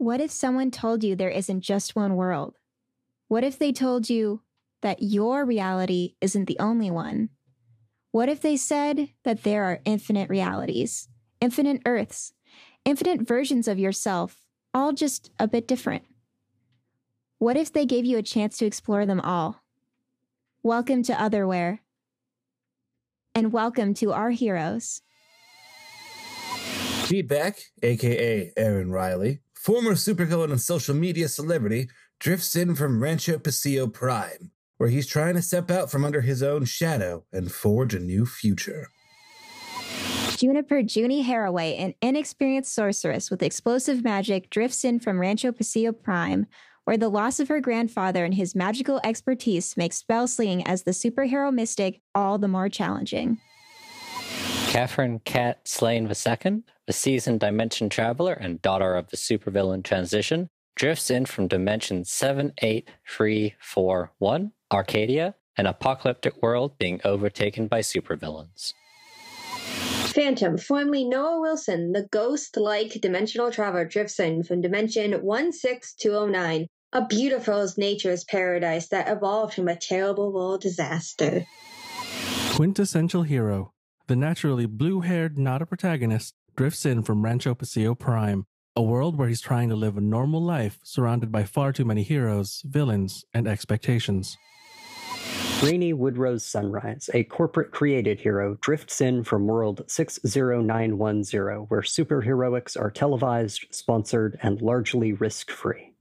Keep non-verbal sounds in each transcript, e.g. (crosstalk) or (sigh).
What if someone told you there isn't just one world? What if they told you that your reality isn't the only one? What if they said that there are infinite realities, infinite Earths, infinite versions of yourself, all just a bit different? What if they gave you a chance to explore them all? Welcome to Otherwhere. And welcome to our heroes. Feedback, aka Aaron Riley, former supervillain and social media celebrity, drifts in from Rancho Pasillo Prime, where he's trying to step out from under his own shadow and forge a new future. Juniper Junie Haraway, an inexperienced sorceress with explosive magic, drifts in from Rancho Pasillo Prime, where the loss of her grandfather and his magical expertise makes spell slinging as the superhero mystic all the more challenging. Catherine Cat Slane II, a seasoned dimension traveler and daughter of the supervillain transition, drifts in from dimension 78341, Arcadia, an apocalyptic world being overtaken by supervillains. Phantom, formerly Noah Wilson, the ghost like dimensional traveler, drifts in from dimension 16209, a beautiful nature's paradise that evolved from a terrible world disaster. Quintessential hero, the naturally blue haired, not a protagonist, drifts in from Rancho Pasillo Prime, a world where he's trying to live a normal life surrounded by far too many heroes, villains, and expectations. Rainy Woodrose Sunrise, a corporate created hero, drifts in from world 60910, where superheroics are televised, sponsored, and largely risk free.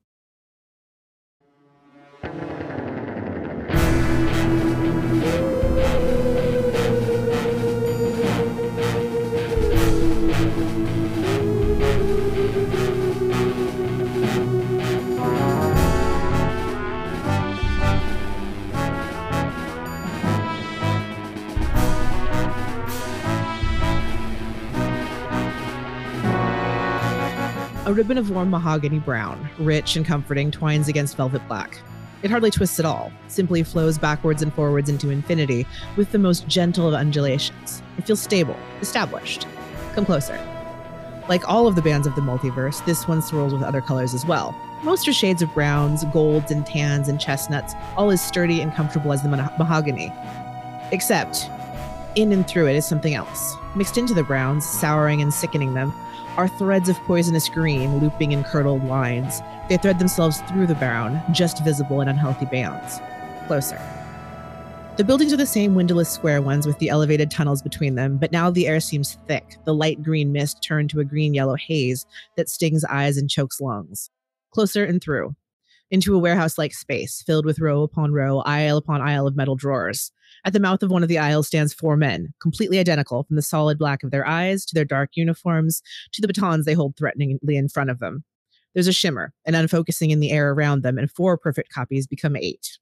A ribbon of warm mahogany brown, rich and comforting, twines against velvet black. It hardly twists at all, simply flows backwards and forwards into infinity with the most gentle of undulations. It feels stable, established. Come closer. Like all of the bands of the multiverse, this one swirls with other colors as well. Most are shades of browns, golds, and tans and chestnuts, all as sturdy and comfortable as the ma- mahogany. Except, in and through it is something else. Mixed into the browns, souring and sickening them, are threads of poisonous green looping in curdled lines. They thread themselves through the brown, just visible in unhealthy bands. Closer. The buildings are the same windowless square ones with the elevated tunnels between them, but now the air seems thick, the light green mist turned to a green yellow haze that stings eyes and chokes lungs. Closer and through, into a warehouse like space filled with row upon row, aisle upon aisle of metal drawers. At the mouth of one of the aisles stands four men, completely identical from the solid black of their eyes to their dark uniforms to the batons they hold threateningly in front of them. There's a shimmer, an unfocusing in the air around them, and four perfect copies become eight.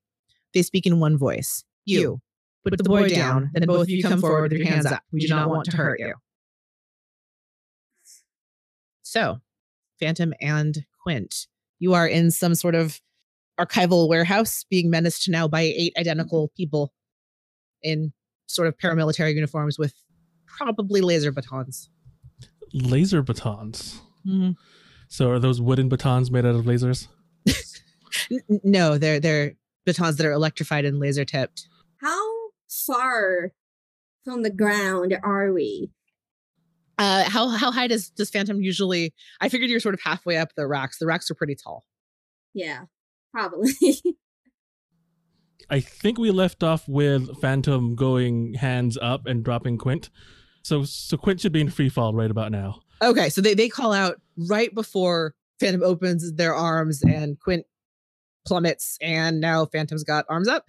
They speak in one voice You. Put, the boy down, then both of you come forward with your hands up. We do not want to hurt you. So, Phantom and Quint, you are in some sort of archival warehouse being menaced now by eight identical people in sort of paramilitary uniforms with probably laser batons. Laser batons. Mhm. So are those wooden batons made out of lasers? (laughs) N- n- no, they're they're batons that are electrified and laser tipped. How far from the ground are we? Uh, how how high does does Phantom usually? I figured you're sort of halfway up the racks. The racks are pretty tall. Yeah, probably. (laughs) I think we left off with Phantom going hands up and dropping Quint. So so Quint should be in free fall right about now. Okay, so they they call out right before Phantom opens their arms and Quint plummets, and now Phantom's got arms up.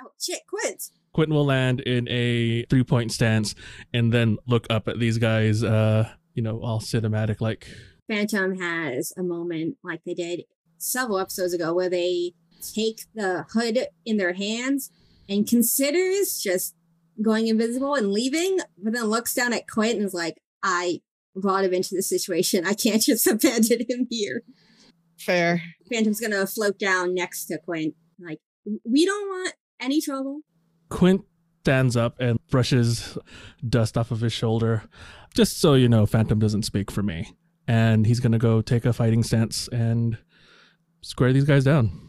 oh shit, Quint. Quentin will land in a three point stance and then look up at these guys, uh, you know, all cinematic like. Phantom has a moment like they did several episodes ago where they take the hood in their hands and considers just going invisible and leaving, but then looks down at Quint and is like, I brought him into this situation. I can't just (laughs) abandon him here. Fair. Phantom's gonna float down next to Quint. Like, we don't want any trouble. Quint stands up and brushes dust off of his shoulder. Just so you know, Phantom doesn't speak for me. and he's gonna go take a fighting stance and square these guys down.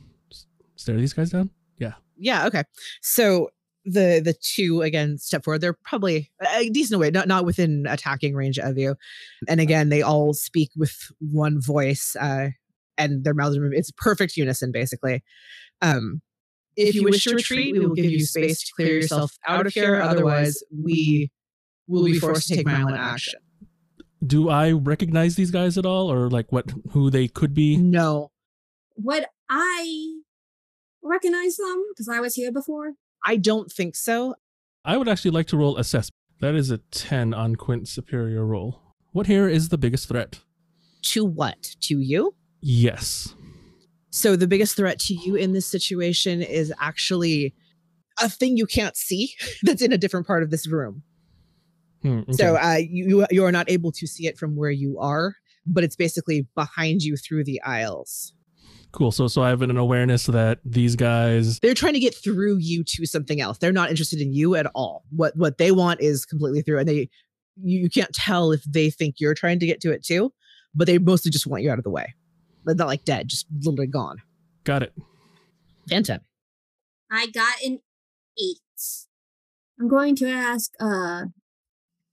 S- Stare these guys down. Yeah, Yeah. okay. So the the two again step forward. They're probably a decent away, not not within attacking range of you. And again, they all speak with one voice, uh, and their mouths are moving. It's perfect unison, basically. Um, if you wish to retreat, we will give you space to clear yourself out of here. Otherwise, we will be forced to take violent action. Do I recognize these guys at all, or like what who they could be? No, What I recognize them because I was here before? I don't think so. I would actually like to roll assess. That is a ten on Quint's superior roll. What here is the biggest threat? To what? To you? Yes. So the biggest threat to you in this situation is actually a thing you can't see (laughs) that's in a different part of this room. Hmm, okay. So uh, you you are not able to see it from where you are, but it's basically behind you through the aisles. Cool. So so I have an awareness that these guys. They're trying to get through you to something else. They're not interested in you at all. What what they want is completely through, and they you, you can't tell if they think you're trying to get to it too, but they mostly just want you out of the way. But not like dead, just literally gone. Got it. Phantom. I got an eight. I'm going to ask, uh,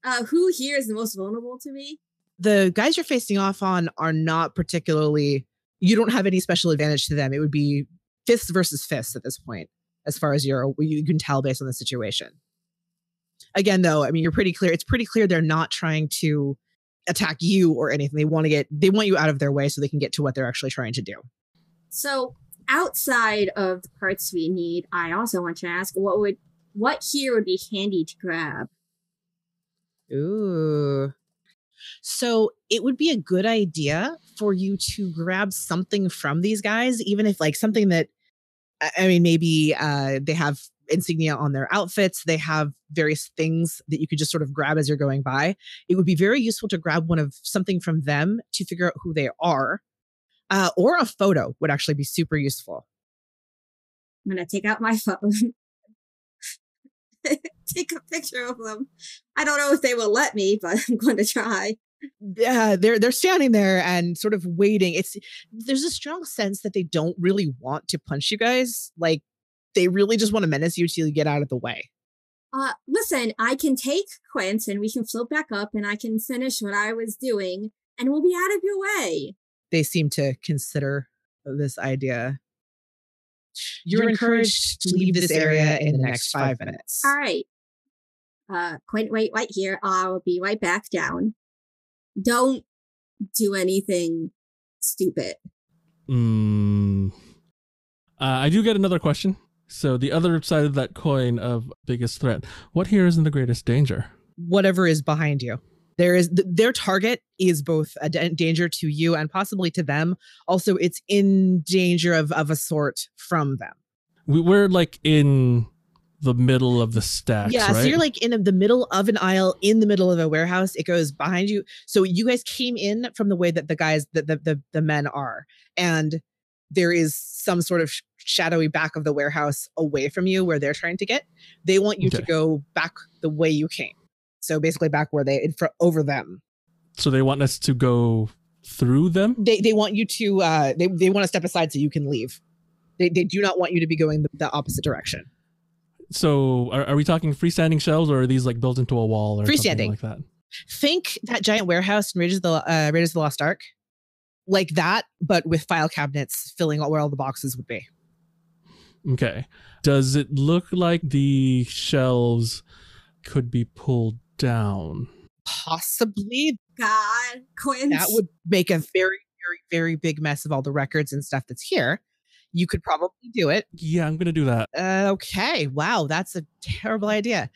uh, who here is the most vulnerable to me? the guys you're facing off on are not particularly you don't have any special advantage to them it would be fists versus fists at this point as far as you're you can tell based on the situation again though i mean you're pretty clear it's pretty clear they're not trying to attack you or anything they want to get they want you out of their way so they can get to what they're actually trying to do So outside of the parts we need, I also want to ask what would what here would be handy to grab? Ooh. So it would be a good idea for you to grab something from these guys, even if like something that I mean, maybe uh they have insignia on their outfits, they have various things that you could just sort of grab as you're going by. It would be very useful to grab one of something from them to figure out who they are. Uh, or a photo would actually be super useful. I'm gonna take out my phone. (laughs) take a picture of them. I don't know if they will let me, but I'm going to try. Yeah they're they're standing there and sort of waiting it's there's a strong sense that they don't really want to punch you guys like they really just want to menace you till you get out of the way Uh, listen, I can take Quint and we can float back up and I can finish what I was doing and we'll be out of your way. they seem to consider this idea you're encouraged to leave this area in the next five minutes All right. Uh, Quint, wait right here. I'll be right back down. Don't do anything stupid. Mm. Uh, I do get another question. So the other side of that coin of biggest threat. What here is in the greatest danger? whatever is behind you there is th- their target is both a danger to you and possibly to them also it's in danger of of a sort from them We, we're like in the middle of the stacks, yeah, right? so you're like in the middle of an aisle in the middle of a warehouse. It goes behind you. So you guys came in from the way that the guys, the the the, the men are, and there is some sort of shadowy back of the warehouse away from you where they're trying to get. They want you to go back the way you came. So basically, back where they in front over them. so they want us to go through them. They they want you to uh they they want to step aside so you can leave. They they do not want you to be going the, the opposite direction. So are, are we talking freestanding shelves or are these like built into a wall or something Freestanding. like that? think that giant warehouse in Raiders of the uh, Raiders of the Lost Ark, like that, but with file cabinets filling all where all the boxes would be. Okay. Does it look like the shelves could be pulled down? Possibly God, Quint. that would make a very, very, very big mess of all the records and stuff that's here. You could probably do it. Yeah, I'm gonna do that. Uh, okay. Wow, that's a terrible idea.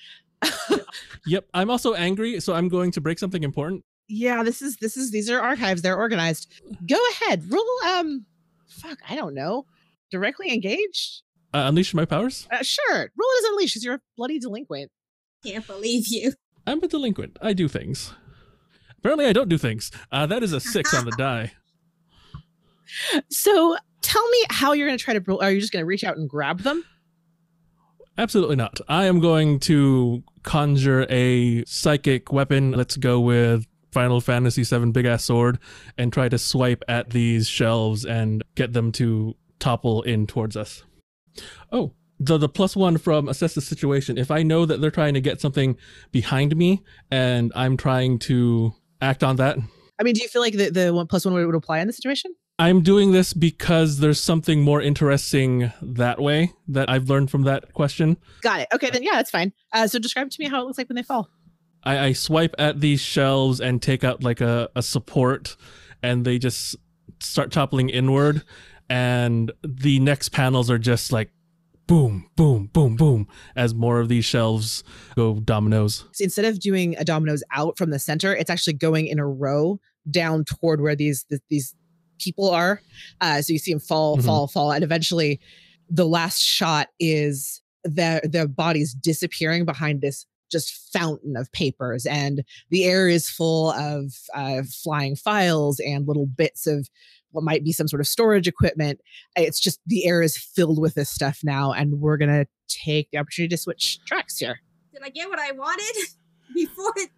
Yep. I'm also angry, so I'm going to break something important. yeah, this is this is these are archives. They're organized. Go ahead. Roll. Um, fuck. I don't know. Directly engaged. Uh, unleash my powers. Uh, sure. Roll it as unleashed because you're a bloody delinquent. Can't believe you. I'm a delinquent. I do things. Apparently, I don't do things. Uh, that is a six on the (laughs) die. So tell me how you're going to try to. Are you just going to reach out and grab them? Absolutely not. I am going to conjure a psychic weapon. Let's go with Final Fantasy VII big ass sword and try to swipe at these shelves and get them to topple in towards us. Oh, the the plus one from assess the situation. If I know that they're trying to get something behind me and I'm trying to act on that, I mean, do you feel like the, the one plus one would apply in the situation? I'm doing this because there's something more interesting that way that I've learned from that question. Got it. Okay, then yeah, that's fine. Uh, so describe to me how it looks like when they fall. I, I swipe at these shelves and take out like a, a support, and they just start toppling inward. And the next panels are just like boom, boom, boom, boom, as more of these shelves go dominoes. So instead of doing a dominoes out from the center, it's actually going in a row down toward where these th- these people are. Uh, so you see them fall, Mhm. fall, fall, and eventually, the last shot is their their bodies disappearing behind this just fountain of papers, and the air is full of uh, flying files and little bits of what might be some sort of storage equipment. It's just the air is filled with this stuff now, and we're gonna take the opportunity to switch tracks here. Did I get what I wanted (laughs) before it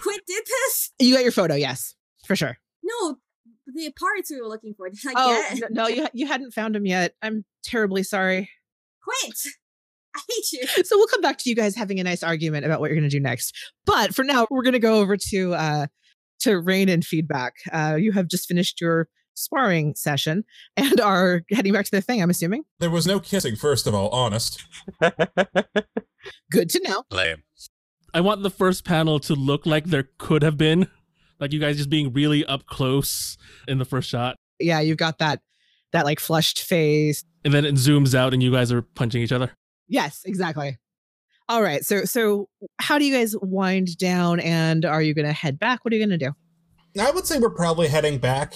quit did this? You got your photo, yes, for sure. No, the parts we were looking for. Did (laughs) I Oh get? n- no, you you hadn't found them yet. I'm terribly sorry. Quint, (laughs) I hate you. So we'll come back to you guys having a nice argument about what you're going to do next. But for now, we're going to go over to uh to rain and feedback. Uh, you have just finished your sparring session (laughs) and are heading back to the thing. I'm assuming. There was no kissing, first of all, honest. Good to know. Lame. I want the first panel to look like there could have been, like you guys just being really up close in the first shot. Yeah, you've got that that like flushed face. And then it zooms out and you guys are punching each other. Yes, exactly. All right. So so how do you guys wind down and are you going to head back? What are you going to do? I would say we're probably heading back.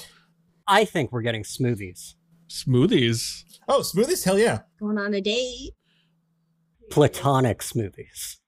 I think we're getting smoothies. Smoothies. Oh, smoothies? Hell yeah. Going on a date. Platonic smoothies.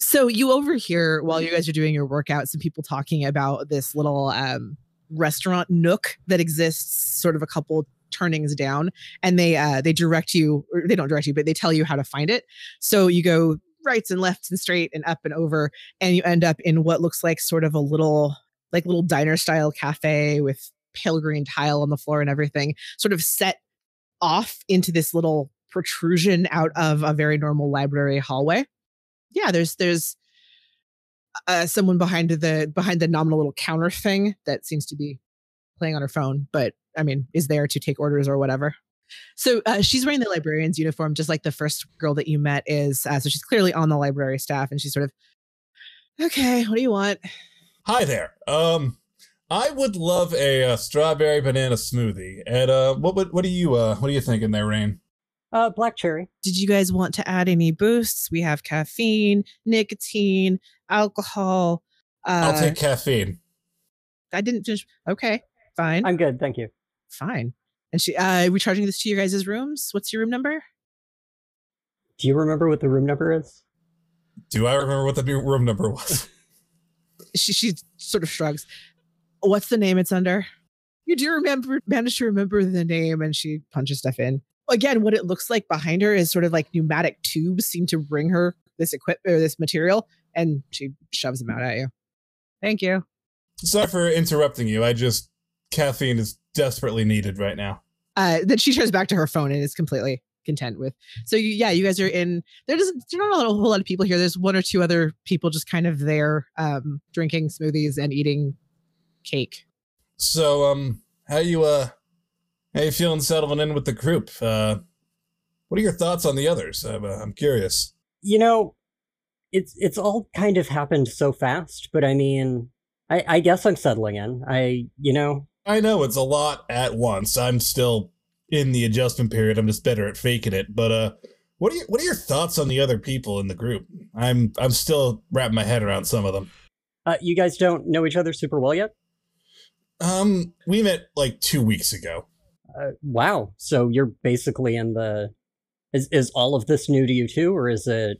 So you overhear while you guys are doing your workout some people talking about this little um, restaurant nook that exists sort of a couple turnings down and they uh they direct you or they don't direct you but they tell you how to find it. So you go rights and lefts and straight and up and over and you end up in what looks like sort of a little like little diner style cafe with pale green tile on the floor and everything sort of set off into this little protrusion out of a very normal library hallway yeah there's there's uh, someone behind the behind the nominal little counter thing that seems to be playing on her phone but i mean is there to take orders or whatever so uh, she's wearing the librarian's uniform just like the first girl that you met is uh, so she's clearly on the library staff and she's sort of okay what do you want Hi there. Um, I would love a, uh strawberry banana smoothie. And uh, what would what do you uh what are you thinking there, Rain? Uh, black cherry. did you guys want to add any boosts we have caffeine nicotine alcohol uh, I'll take caffeine. i didn't finish okay fine I'm good, thank you. fine and she uh are we charging this to your guys' rooms what's your room number Do you remember what the room number is? Do I remember what the new room number was? (laughs) she she sort of shrugs. What's the name it's under? You do remember manage to remember the name and she punches stuff in. Again, what it looks like behind her is sort of like pneumatic tubes seem to bring her this equipment or this material, and she shoves them out at you. Thank you. Sorry for interrupting you. I just caffeine is desperately needed right now. Uh, then she turns back to her phone and is completely content with. So you, yeah, you guys are in. There doesn't. There's not a whole lot of people here. There's one or two other people just kind of there, um, drinking smoothies and eating cake. So, um, how you uh, how you feeling settling in with the group? Uh, what are your thoughts on the others? I'm, uh, I'm curious. You know, it's it's all kind of happened so fast, but I mean, I, I guess I'm settling in. I, you know, I know it's a lot at once. I'm still in the adjustment period. I'm just better at faking it. But uh, what are your what are your thoughts on the other people in the group? I'm I'm still wrapping my head around some of them. uh, you guys don't know each other super well yet. Um, we met like two weeks ago. Uh, wow. So you're basically in the. Is is all of this new to you too, or is it?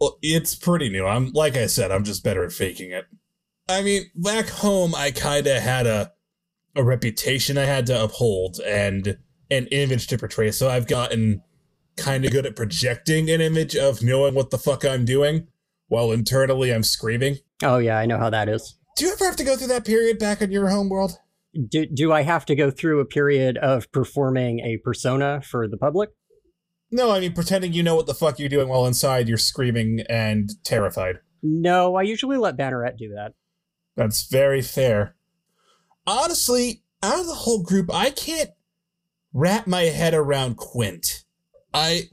Well, it's pretty new. I'm like I said, I'm just better at faking it. I mean, back home, I kind of had a a reputation I had to uphold and an image to portray. So I've gotten kind of good at projecting an image of knowing what the fuck I'm doing, while internally I'm screaming. Oh yeah, I know how that is. do you ever have to go through that period back in your home world? Do, do I have to go through a period of performing a persona for the public? No, I mean pretending you know what the fuck you're doing while inside you're screaming and terrified. No, I usually let Banneret do that. That's very fair. Honestly, out of the whole group, I can't wrap my head around Quint. I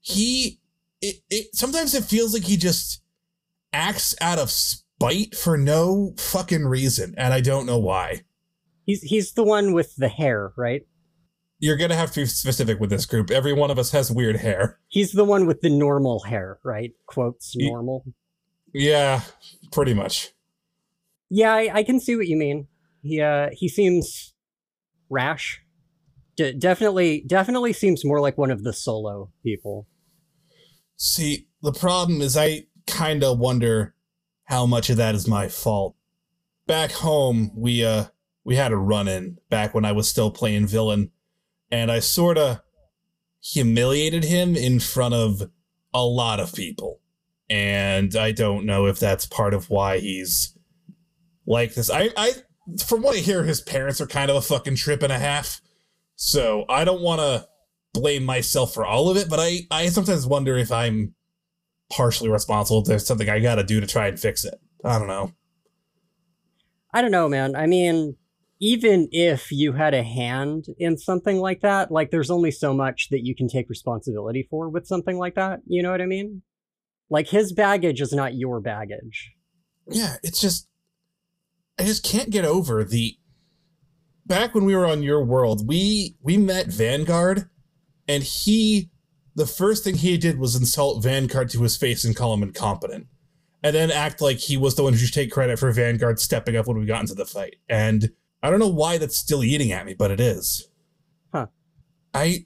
he it, it sometimes it feels like he just acts out of spite for no fucking reason, and I don't know why. He's he's the one with the hair, right? You're gonna have to be specific with this group. Every one of us has weird hair. He's the one with the normal hair, right? Quotes normal. Yeah, pretty much. Yeah, I, I can see what you mean. He uh he seems rash. D- definitely definitely seems more like one of the solo people. See, the problem is I kind of wonder how much of that is my fault. Back home, we uh we had a run in back when I was still playing villain, and I sort of humiliated him in front of a lot of people. And I don't know if that's part of why he's like this. I I from what I hear his parents are kind of a fucking trip and a half. So, I don't want to blame myself for all of it, but I, I sometimes wonder if I'm partially responsible. If there's something I got to do to try and fix it. I don't know. I don't know, man. I mean, even if you had a hand in something like that, like there's only so much that you can take responsibility for with something like that. You know what I mean? Like his baggage is not your baggage. Yeah, it's just I just can't get over the back when we were on your world, we we met Vanguard and he the first thing he did was insult Vanguard to his face and call him incompetent. And then act like he was the one who should take credit for Vanguard stepping up when we got into the fight. And I don't know why that's still eating at me, but it is. Huh. I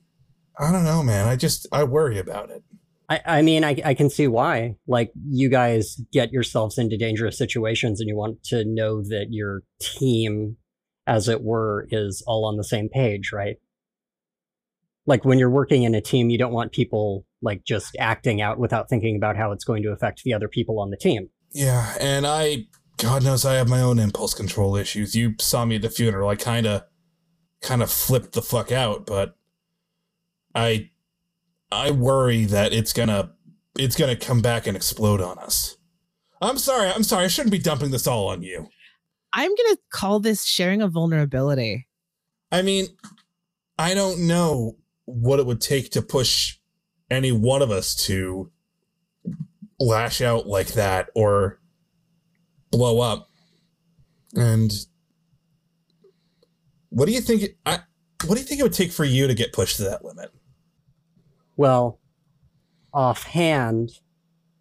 I don't know, man. I just I worry about it. I, I mean, I, I can see why. Like, you guys get yourselves into dangerous situations and you want to know that your team, as it were, is all on the same page, right? Like, when you're working in a team, you don't want people, like, just acting out without thinking about how it's going to affect the other people on the team. Yeah, and I, God knows, I have my own impulse control issues. You saw me at the funeral. I kind of, kind of flipped the fuck out, but I, I worry that it's gonna, it's gonna come back and explode on us. I'm sorry. I'm sorry. I shouldn't be dumping this all on you. I'm going to call this sharing a vulnerability. I mean, I don't know what it would take to push any one of us to lash out like that or blow up. And what do you think? I what do you think it would take for you to get pushed to that limit? Well, offhand,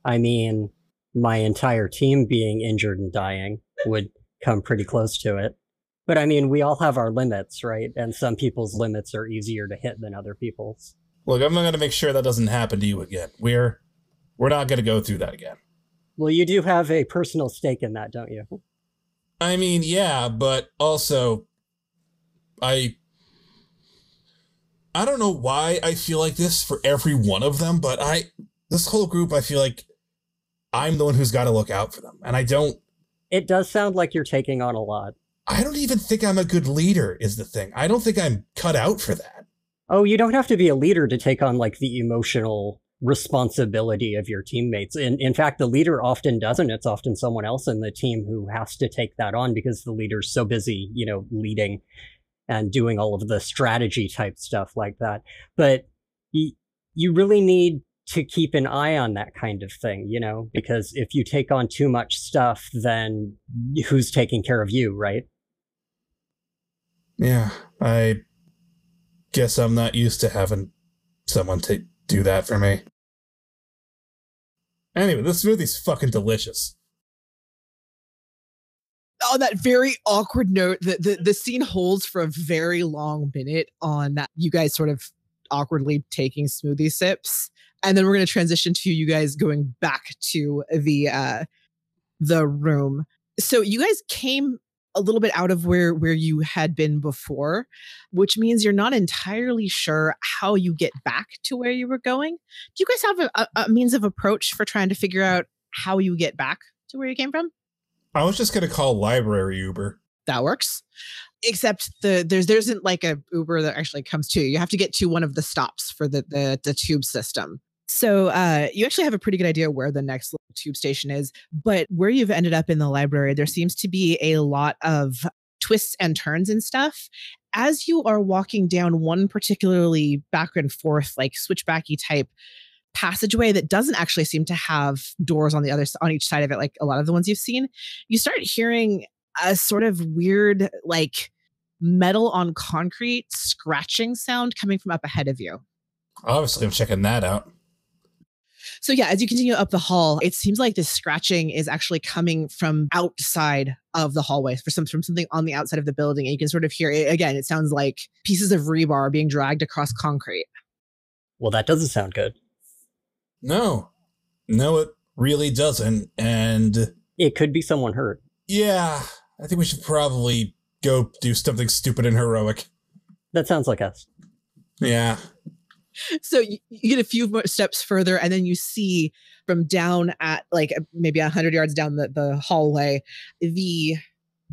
I mean, my entire team being injured and dying would come pretty close to it. But I mean, we all have our limits, right? And some people's limits are easier to hit than other people's. Look, I'm going to make sure that doesn't happen to you again. We're we're not going to go through that again. Well, you do have a personal stake in that, don't you? I mean, yeah, but also I I don't know why I feel like this for every one of them, but I this whole group I feel like I'm the one who's got to look out for them. And I don't It does sound like you're taking on a lot. I don't even think I'm a good leader is the thing. I don't think I'm cut out for that. Oh, you don't have to be a leader to take on like the emotional responsibility of your teammates. In in fact, the leader often doesn't. It's often someone else in the team who has to take that on because the leader's so busy, you know, leading and doing all of the strategy type stuff like that. But you you really need to keep an eye on that kind of thing, you know, because if you take on too much stuff, then who's taking care of you, right? Yeah, I guess I'm not used to having someone to do that for me. Anyway, this smoothie's fucking delicious. on that very awkward note, the, the the scene holds for a very long minute on that you guys sort of awkwardly taking smoothie sips. And then we're gonna transition to you guys going back to the uh the room. So you guys came a little bit out of where where you had been before, which means you're not entirely sure how you get back to where you were going. Do you guys have a, a, means of approach for trying to figure out how you get back to where you came from? I was just gonna call library Uber. That works. Except the there's there isn't like a Uber that actually comes to you. You have to get to one of the stops for the the, the tube system. So uh, you actually have a pretty good idea where the next little tube station is, but where you've ended up in the library, there seems to be a lot of twists and turns and stuff. As you are walking down one particularly back and forth, like switchbacky type passageway that doesn't actually seem to have doors on the other on each side of it, like a lot of the ones you've seen, you start hearing a sort of weird, like metal on concrete scratching sound coming from up ahead of you. Obviously, I'm checking that out. So yeah, as you continue up the hall, it seems like this scratching is actually coming from outside of the hallway for some from something on the outside of the building. And you can sort of hear it again, it sounds like pieces of rebar being dragged across concrete. Well, that doesn't sound good. No. No, it really doesn't. And It could be someone hurt. yeah, I think we should probably go do something stupid and heroic. That sounds like us. Yeah. So you, you get a few more steps further, and then you see from down at like uh, maybe a hundred yards down the, the hallway, the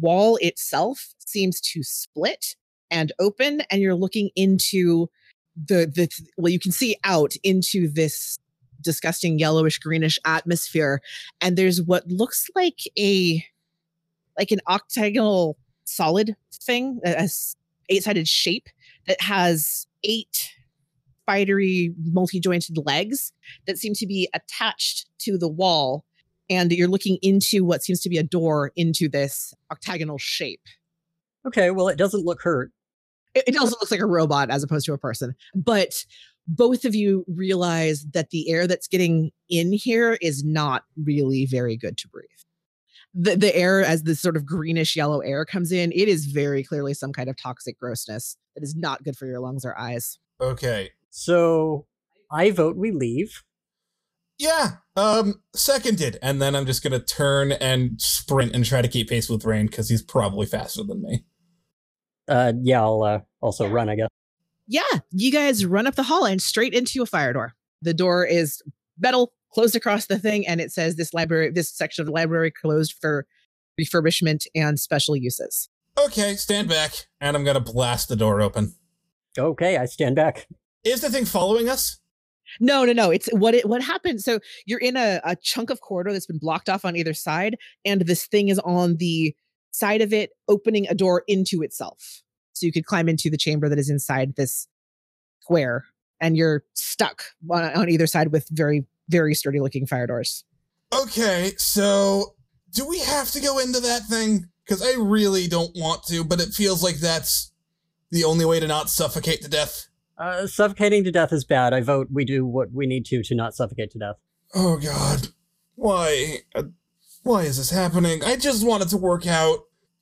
wall itself seems to split and open, and you're looking into the the well, you can see out into this disgusting yellowish greenish atmosphere, and there's what looks like a like an octagonal solid thing, a eight-sided shape that has eight spidery multi-jointed legs that seem to be attached to the wall and you're looking into what seems to be a door into this octagonal shape Okay, well, it doesn't look hurt. it, it also looks like a robot as opposed to a person but both of you realize that the air that's getting in here is not really very good to breathe the, the air as this sort of greenish yellow air comes in it is very clearly some kind of toxic grossness that is not good for your lungs or eyes Okay. So I vote we leave. Yeah. Um, seconded. And then I'm just gonna turn and sprint and try to keep pace with Rain because he's probably faster than me. Uh, yeah, I'll uh, also run, I guess. Yeah, you guys run up the hall and straight into a fire door. The door is metal, closed across the thing, and it says this library, this section of the library closed for refurbishment and special uses. Okay, stand back, and I'm gonna blast the door open. Okay, I stand back. Is the thing following us? No, no, no. It's what it what happened. So you're in a, a chunk of corridor that's been blocked off on either side, and this thing is on the side of it, opening a door into itself. So you could climb into the chamber that is inside this square, and you're stuck on, on either side with very, very sturdy looking fire doors. Okay, so do we have to go into that thing? Because I really don't want to, but it feels like that's the only way to not suffocate to death. Uh, suffocating to death is bad. I vote we do what we need to to not suffocate to death. Oh God, why? Uh, why is this happening? I just wanted to work out.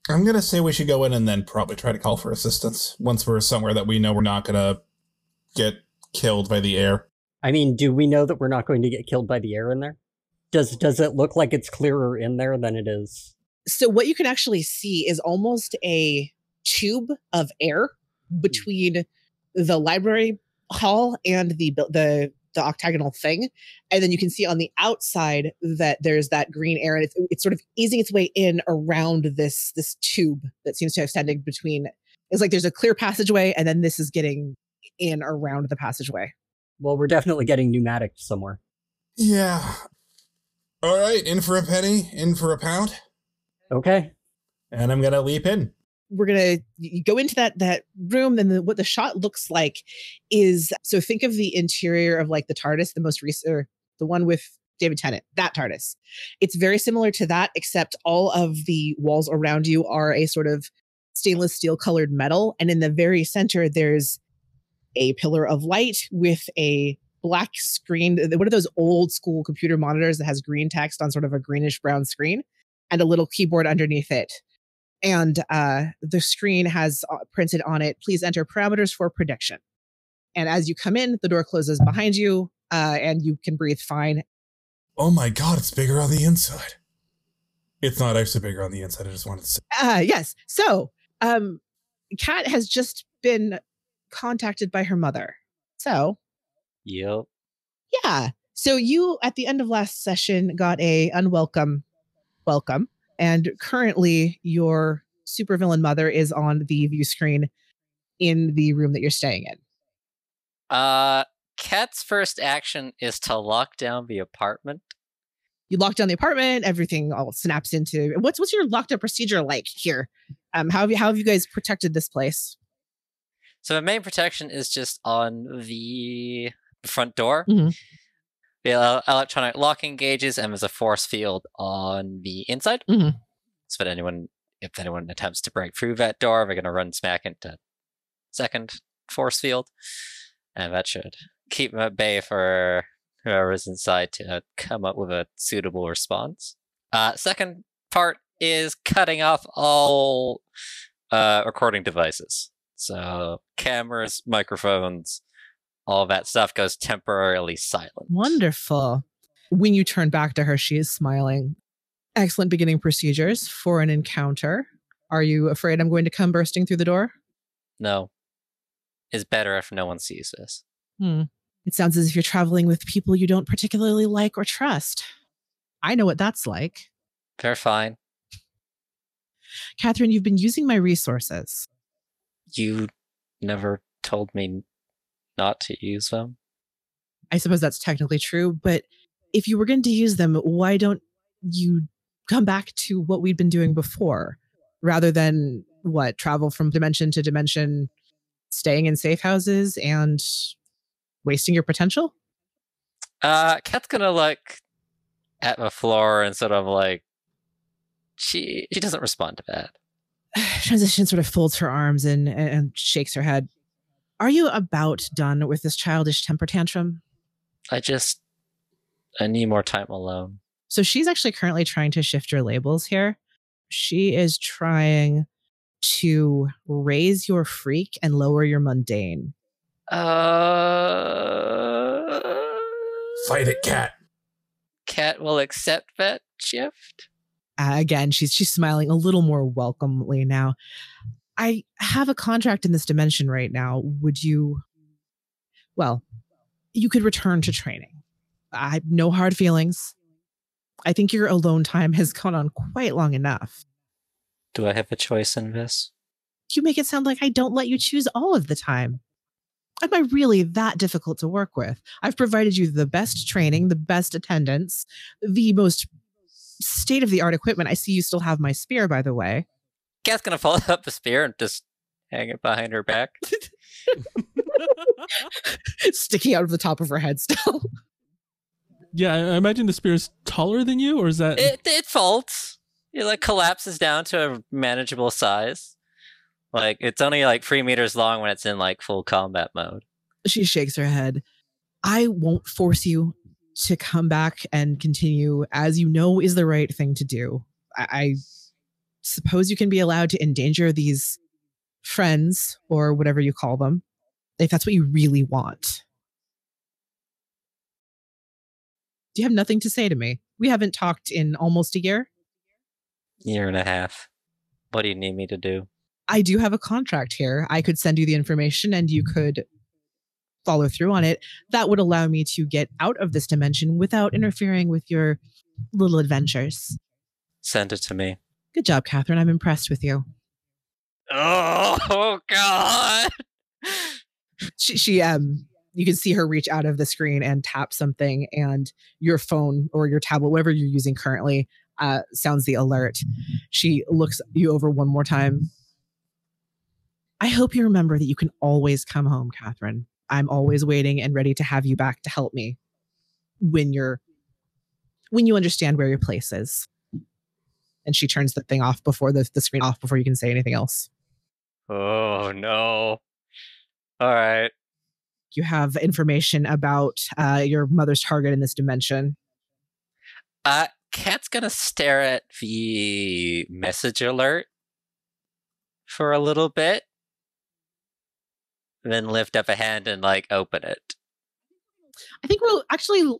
I'm gonna say we should go in and then probably try to call for assistance once we're somewhere that we know we're not gonna get killed by the air. I mean, do we know that we're not going to get killed by the air in there? Does does it look like it's clearer in there than it is? so what you can actually see is almost a tube of air between the library hall and the the the octagonal thing and then you can see on the outside that there's that green air and it's, it's sort of easing its way in around this this tube that seems to have extended between it's like there's a clear passageway and then this is getting in around the passageway Well, we're definitely getting pneumatic somewhere. Yeah. All right, in for a penny, in for a pound, Okay. and I'm gonna leap in. We're gonna go into that that room and what the shot looks like is so think of the interior of like the TARDIS, the most recent, or the one with David Tennant, that TARDIS. It's very similar to that, except all of the walls around you are a sort of stainless steel colored metal, and in the very center there's a pillar of light with a black screen. One of those old school computer monitors that has green text on sort of a greenish brown screen, and a little keyboard underneath it and uh, the screen has uh, printed on it please enter parameters for prediction and as you come in the door closes behind you uh, and you can breathe fine Oh my God, it's bigger on the inside. It's not actually bigger on the inside. I just wanted to say. uh, yes so um kat has just been contacted by her mother so Yep. yeah so you at the end of last session got a unwelcome welcome And currently, your supervillain mother is on the view screen in the room that you're staying in. Uh, Kat's first action is to lock down the apartment. You lock down the apartment, everything all snaps into what's what's your locked up procedure like here? Um, how have you how have you guys protected this place? So the main protection is just on the front door. Mhm. The electronic locking gauges, and there's a force field on the inside. Mhm. So that anyone, if anyone attempts to break through that door, they're going to run smack into second force field, and that should keep them at bay for whoever's inside to come up with a suitable response. Uh, second part is cutting off all uh, recording devices. So cameras, microphones, all that stuff goes temporarily silent. Wonderful. When you turn back to her, she is smiling. Excellent beginning procedures for an encounter. Are you afraid I'm going to come bursting through the door? No. It's better if no one sees this. Hmm. It sounds as if you're traveling with people you don't particularly like or trust. I know what that's like. They're fine. Catherine, you've been using my resources. You never told me not to use them. I suppose that's technically true, but if you were going to use them, why don't you come back to what we'd been doing before rather than what travel from dimension to dimension, staying in safe houses and wasting your potential? Uh, Kat's gonna look at the floor and sort of like she she doesn't respond to that. (sighs) Transition sort of folds her arms and, and shakes her head. Are you about done with this childish temper tantrum? I just I need more time alone. So she's actually currently trying to shift your labels here. She is trying to raise your freak and lower your mundane. Uh, Fight it, cat. Cat will accept that shift. Uh, again, she's she's smiling a little more welcomely now. I have a contract in this dimension right now. Would you? Well, you could return to training. I have no hard feelings. I think your alone time has gone on quite long enough. Do I have a choice in this? You make it sound like I don't let you choose all of the time. Am I really that difficult to work with? I've provided you the best training, the best attendance, the most state of the art equipment. I see you still have my spear, by the way. Kat's gonna follow (laughs) up the spear and just hang it behind her back. (laughs) Sticking out of the top of her head still. Yeah, I I imagine the spear is taller than you, or is that? it it folds. It like collapses down to a manageable size. Like it's only like three meters long when it's in like full combat mode. she shakes her head. I won't force you to come back and continue as you know is the right thing to do. I, I suppose you can be allowed to endanger these friends or whatever you call them if that's what you really want. Do you have nothing to say to me? We haven't talked in almost a year. Year and a half. What do you need me to do? I do have a contract here. I could send you the information and you could follow through on it. That would allow me to get out of this dimension without interfering with your little adventures. Send it to me. Good job, Catherine. I'm impressed with you. (laughs) Oh god. She, she um, you can see her reach out of the screen and tap something, and your phone or your tablet, whatever you're using currently, uh, sounds the alert. She looks you over one more time. I hope you remember that you can always come home, Catherine. I'm always waiting and ready to have you back to help me when you're when you understand where your place is. And she turns the thing off before the, the screen off before you can say anything else. Oh no. All right. You have information about uh, your mother's target in this dimension. Uh Cat's gonna stare at the message alert for a little bit. Then lift up a hand and like open it. I think we'll actually.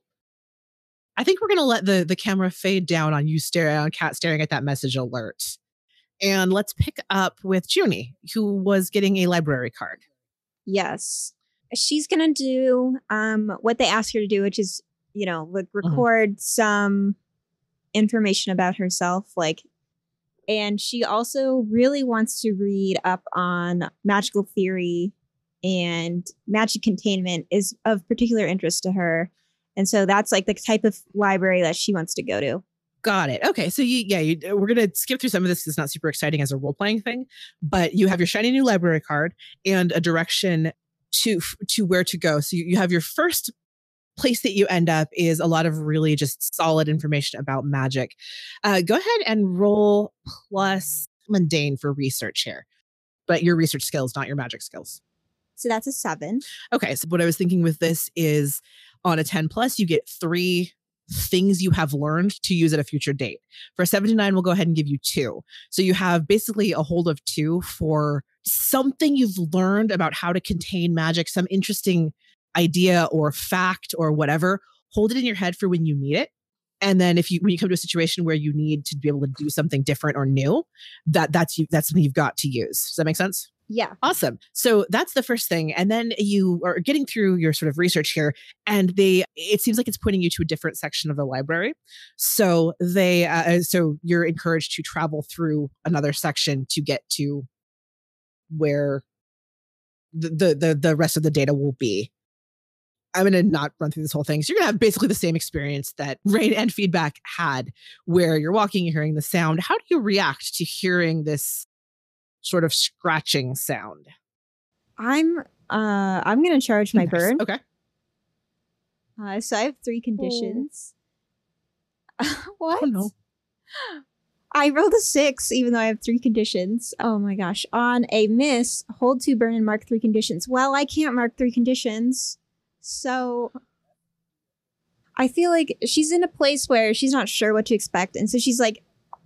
I think we're gonna let the the camera fade down on you staring on Cat staring at that message alert, and let's pick up with Junie, who was getting a library card. Yes. She's going to do um, what they ask her to do, which is, you know, like record some information about herself, like And she also really wants to read up on magical theory and magic containment is of particular interest to her. And so that's like the type of library that she wants to go to. Got it. Okay, so you, yeah, you, we're gonna skip through some of this. It's not super exciting as a role playing thing, but you have your shiny new library card and a direction to to where to go. So you, you have your first place that you end up is a lot of really just solid information about magic. Uh, go ahead and roll plus mundane for research here, but your research skills, not your magic skills. So that's a seven. Okay, so what I was thinking with this is on a 10 plus, you get three things you have learned to use at a future date. For 79, we'll go ahead and give you two. So you have basically a hold of two for something you've learned about how to contain magic, some interesting idea or fact or whatever. Hold it in your head for when you need it. And then if you when you come to a situation where you need to be able to do something different or new, that that's you that's something you've got to use. Does that make sense? Yeah. Awesome. So that's the first thing. And then you are getting through your sort of research here, and they, it seems like it's pointing you to a different section of the library. So they, uh, so you're encouraged to travel through another section to get to where the, the, the, the rest of the data will be. I'm going to not run through this whole thing. So you're going to have basically the same experience that (laughs) Rain and Feedback had, where you're walking, you're hearing the sound. How do you react to hearing this sort of scratching sound. I'm uh I'm gonna charge my Nice. burn. Okay. Uh, so I have three conditions. (laughs) what? Oh no. I rolled a six, even though I have three conditions. Oh my gosh. On a miss, hold two burn and mark three conditions. Well, I can't mark three conditions. So I feel like she's in a place where she's not sure what to expect. And so she's like,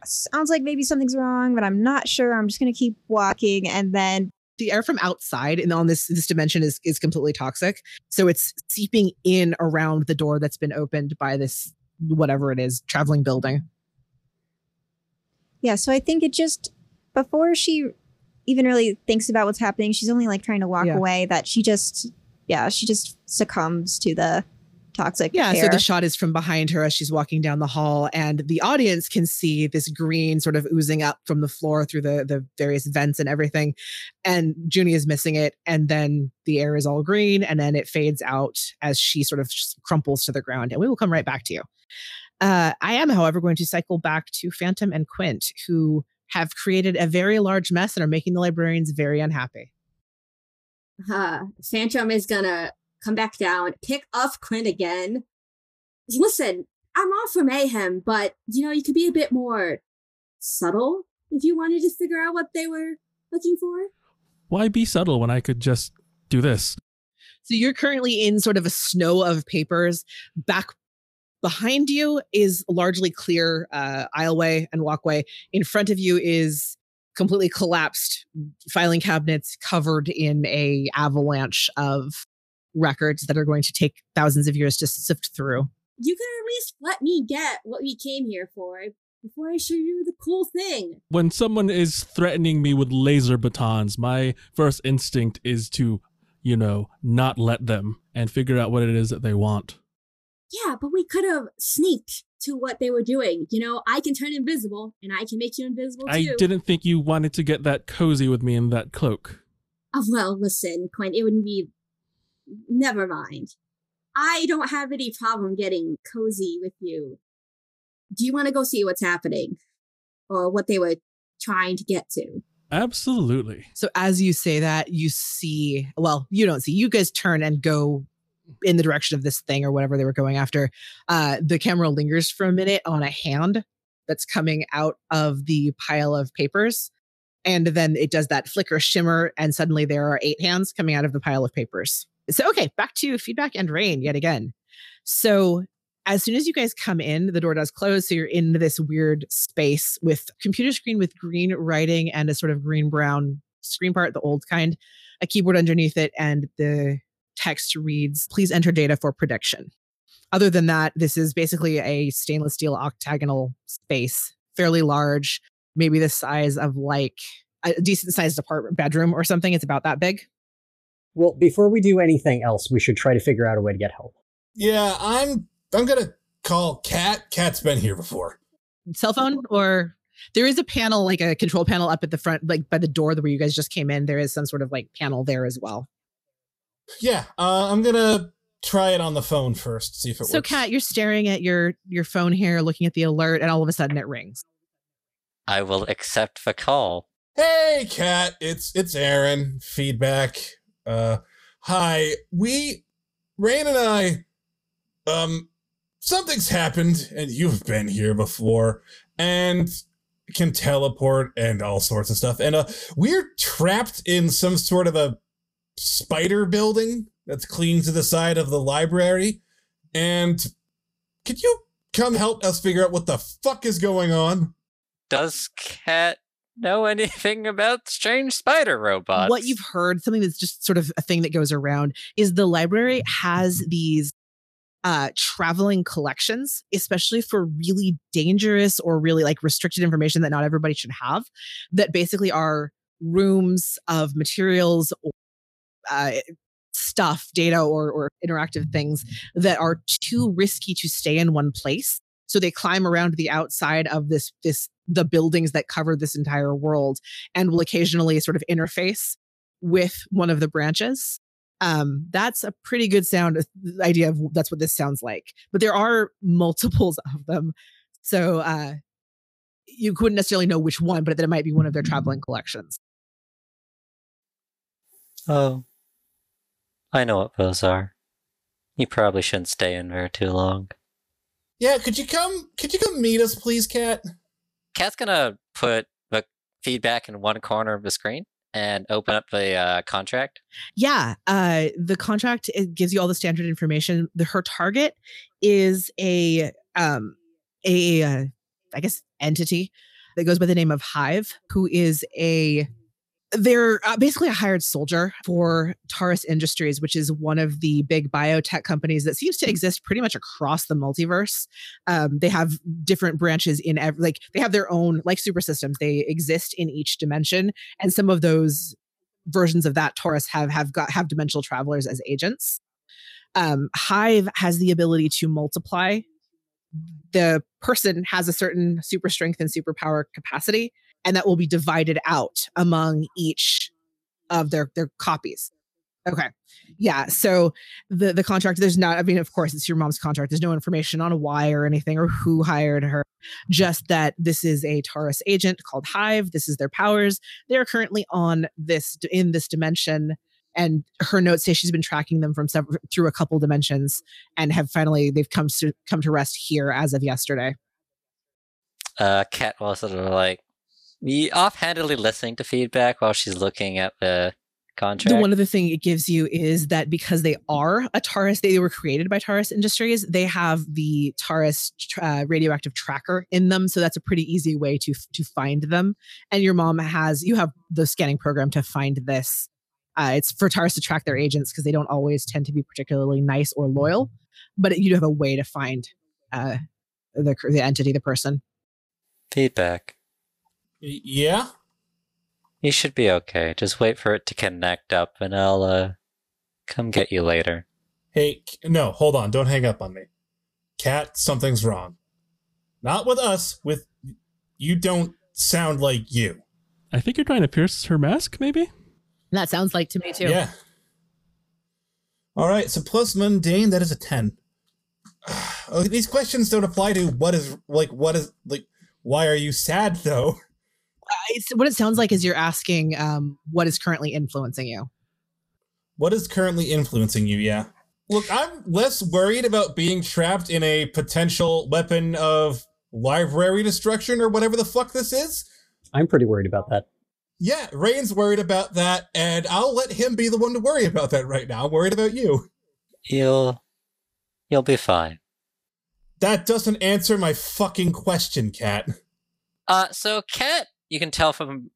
sounds like maybe something's wrong, but I'm not sure. I'm just going to keep walking. And then The air from outside and on this this dimension is is completely toxic. So it's seeping in around the door that's been opened by this whatever it is, traveling building. Yeah, so I think it just before she even really thinks about what's happening, she's only like trying to walk Yeah. away that she just yeah, she just succumbs to the toxic Yeah, so the shot is from behind her as she's walking down the hall, and the audience can see this green sort of oozing up from the floor through the the various vents and everything. And Junie is missing it, and then the air is all green, and then it fades out as she sort of s- crumples to the ground. And we will come right back to you. Uh, I am, however, going to cycle back to Phantom and Quint, who have created a very large mess and are making the librarians very unhappy. uh, Phantom is gonna come back down, pick up Quint again. Listen, I'm all for mayhem, but you know, you could be a bit more subtle if you wanted to figure out what they were looking for. Why be subtle when I could just do this? So you're currently in sort of a snow of papers. Back behind you is largely clear uh, aisleway and walkway. In front of you is completely collapsed filing cabinets covered in a avalanche of records that are going to take thousands of years to sift through. You could at least let me get what we came here for before I show you the cool thing. When someone is threatening me with laser batons, my first instinct is to, you know, not let them and figure out what it is that they want. Yeah, but we could have sneaked to what they were doing. You know, I can turn invisible and I can make you invisible too. I didn't think you wanted to get that cozy with me in that cloak. Oh, well, listen, Quint, it wouldn't be. Never mind. I don't have any problem getting cozy with you. Do you want to go see what's happening? Or what they were trying to get to? Absolutely. So as you say that, you see, well, you don't see, you guys turn and go in the direction of this thing or whatever they were going after. Uh, the camera lingers for a minute on a hand that's coming out of the pile of papers. And then it does that flicker shimmer, and suddenly there are eight hands coming out of the pile of papers. So, okay, back to feedback and rain yet again. So, as soon as you guys come in, the door does close. So you're in this weird space with computer screen with green writing and a sort of green brown screen part, the old kind, a keyboard underneath it, and the text reads, please enter data for prediction. Other than that, this is basically a stainless steel octagonal space, fairly large, maybe the size of like a decent sized apartment bedroom or something. It's about that big. Well, before we do anything else, we should try to figure out a way to get help. Yeah, I'm I'm gonna call Cat. Cat's been here before. Cell phone or There is a panel, like a control panel up at the front, like by the door where you guys just came in. There is some sort of like panel there as well. Yeah, uh, I'm gonna try it on the phone first, see if it So, works. So, Kat, you're staring at your your phone here, looking at the alert, and all of a sudden it rings. I will accept the call. Hey, Kat, it's it's Aaron. Feedback. Uh, hi. We, Rain and I, um, something's happened, and you've been here before, and can teleport and all sorts of stuff, and uh, we're trapped in some sort of a spider building that's clinging to the side of the library, and could you come help us figure out what the fuck is going on? Does Cat know anything about strange spider robots? What you've heard, something that's just sort of a thing that goes around, is the library has these uh, traveling collections, especially for really dangerous or really like restricted information that not everybody should have, that basically are rooms of materials or uh, stuff, data, or, or interactive things that are too risky to stay in one place. So they climb around the outside of this this the buildings that cover this entire world and will occasionally sort of interface with one of the branches. Um, that's a pretty good sound uh, idea of that's what this sounds like. But there are multiples of them. So uh you couldn't necessarily know which one, but that it might be one of their traveling collections. Oh, I know what those are. You probably shouldn't stay in there too long. Yeah, could you come? Could you come meet us, please, Kat? Cat's gonna put the feedback in one corner of the screen and open up the uh, contract. Yeah, uh, the contract it gives you all the standard information. The her target is a um a uh, I guess entity that goes by the name of Hive, who is a they're uh, basically a hired soldier for Taurus Industries, which is one of the big biotech companies that seems to exist pretty much across the multiverse. Um, they have different branches in every, like they have their own like super systems. They exist in each dimension, and some of those versions of that Taurus have have got have dimensional travelers as agents. Um, Hive has the ability to multiply. The person has a certain super strength and superpower capacity, and that will be divided out among each of their their copies. Okay. Yeah. So the the contract, there's not, I mean, of course, it's your mom's contract. There's no information on why or anything or who hired her. Just that this is a Taurus agent called Hive. This is their powers. They're currently on this in this dimension. And her notes say she's been tracking them from several through a couple dimensions and have finally they've come to come to rest here as of yesterday. Uh, Cat was sort of like be offhandedly listening to feedback while she's looking at the contract. The one other thing it gives you is that because they are a Taurus, they were created by Taurus Industries. They have the Taurus uh, radioactive tracker in them, so that's a pretty easy way to to find them. And your mom has you have the scanning program to find this. Uh, it's for Taurus to track their agents because they don't always tend to be particularly nice or loyal, but you do have a way to find uh, the the entity, the person. feedback. Y- Yeah. You should be okay. Just wait for it to connect up, and I'll uh, come get you later. Hey, no, hold on. Don't hang up on me. Cat, something's wrong. Not with us, with you don't sound like you. I think you're trying to pierce her mask, maybe? That sounds like to me too. Yeah. All right, so plus mundane, that is a 10. (sighs) Oh, These questions don't apply to what is, like, what is, like, why are you sad, though? Uh, It's, what it sounds like is you're asking um, what is currently influencing you. What is currently influencing you, yeah? Look, I'm less worried about being trapped in a potential weapon of library destruction or whatever the fuck this is. I'm pretty worried about that. Yeah, Rain's worried about that, and I'll let him be the one to worry about that right now. I'm worried about you. You'll, you'll be fine. That doesn't answer my fucking question, Cat. Uh, so Kat, you can tell from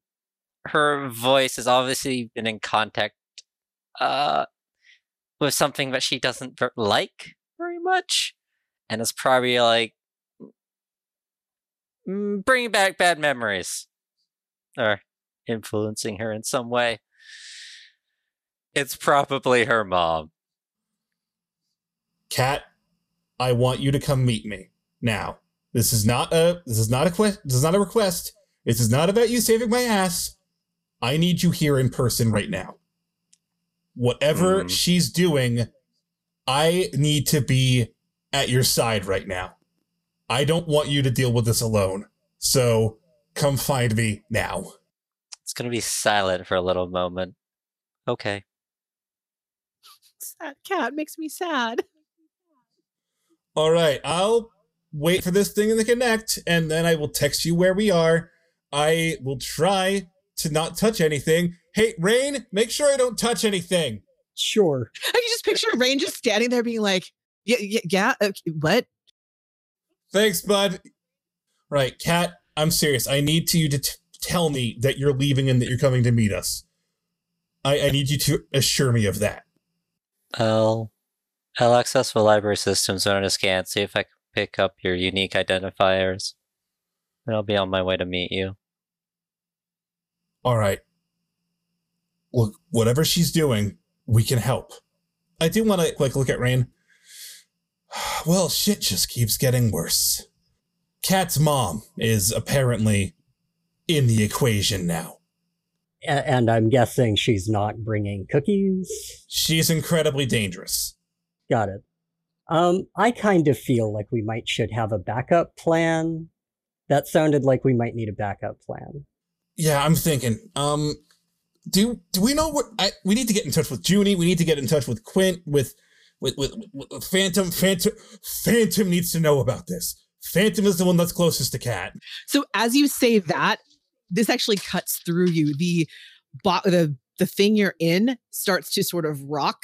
her voice has obviously been in contact, uh, with something that she doesn't like very much, and is probably like mm, bringing back bad memories, or influencing her in some way. It's probably her mom. Cat, I want you to come meet me now. This is not a this is not a quest this is not a request. This is not about you saving my ass. I need you here in person right now. Whatever Hmm. she's doing, I need to be at your side right now. I don't want you to deal with this alone. So come find me now. It's gonna be silent for a little moment. Okay. Sad cat makes me sad. All right, I'll wait for this thing in the connect, and then I will text you where we are. I will try to not touch anything. Hey, Rain, make sure I don't touch anything. Sure. I can just picture Rain just standing there being like, yeah, yeah, yeah uh, okay, what? Thanks, bud. Right, Kat, I'm serious. I need to you to t- tell me that you're leaving and that you're coming to meet us. I, I need you to assure me of that. I'll I'll access the library systems run a scan, see if I can pick up your unique identifiers. And I'll be on my way to meet you. All right. Look, whatever she's doing, we can help. I do want to like look at Rain. (sighs) Well, shit just keeps getting worse. Cat's mom is apparently in the equation now. And I'm guessing she's not bringing cookies. She's incredibly dangerous. Got it. Um, I kind of feel like we might should have a backup plan. That sounded like we might need a backup plan. Yeah, I'm thinking. Um, do do we know what I? We need to get in touch with Junie. We need to get in touch with Quint. With with with, with Phantom. Phantom. Phantom needs to know about this. Phantom is the one that's closest to Cat. So as you say that, this actually cuts through you. The bo- the the thing you're in starts to sort of rock,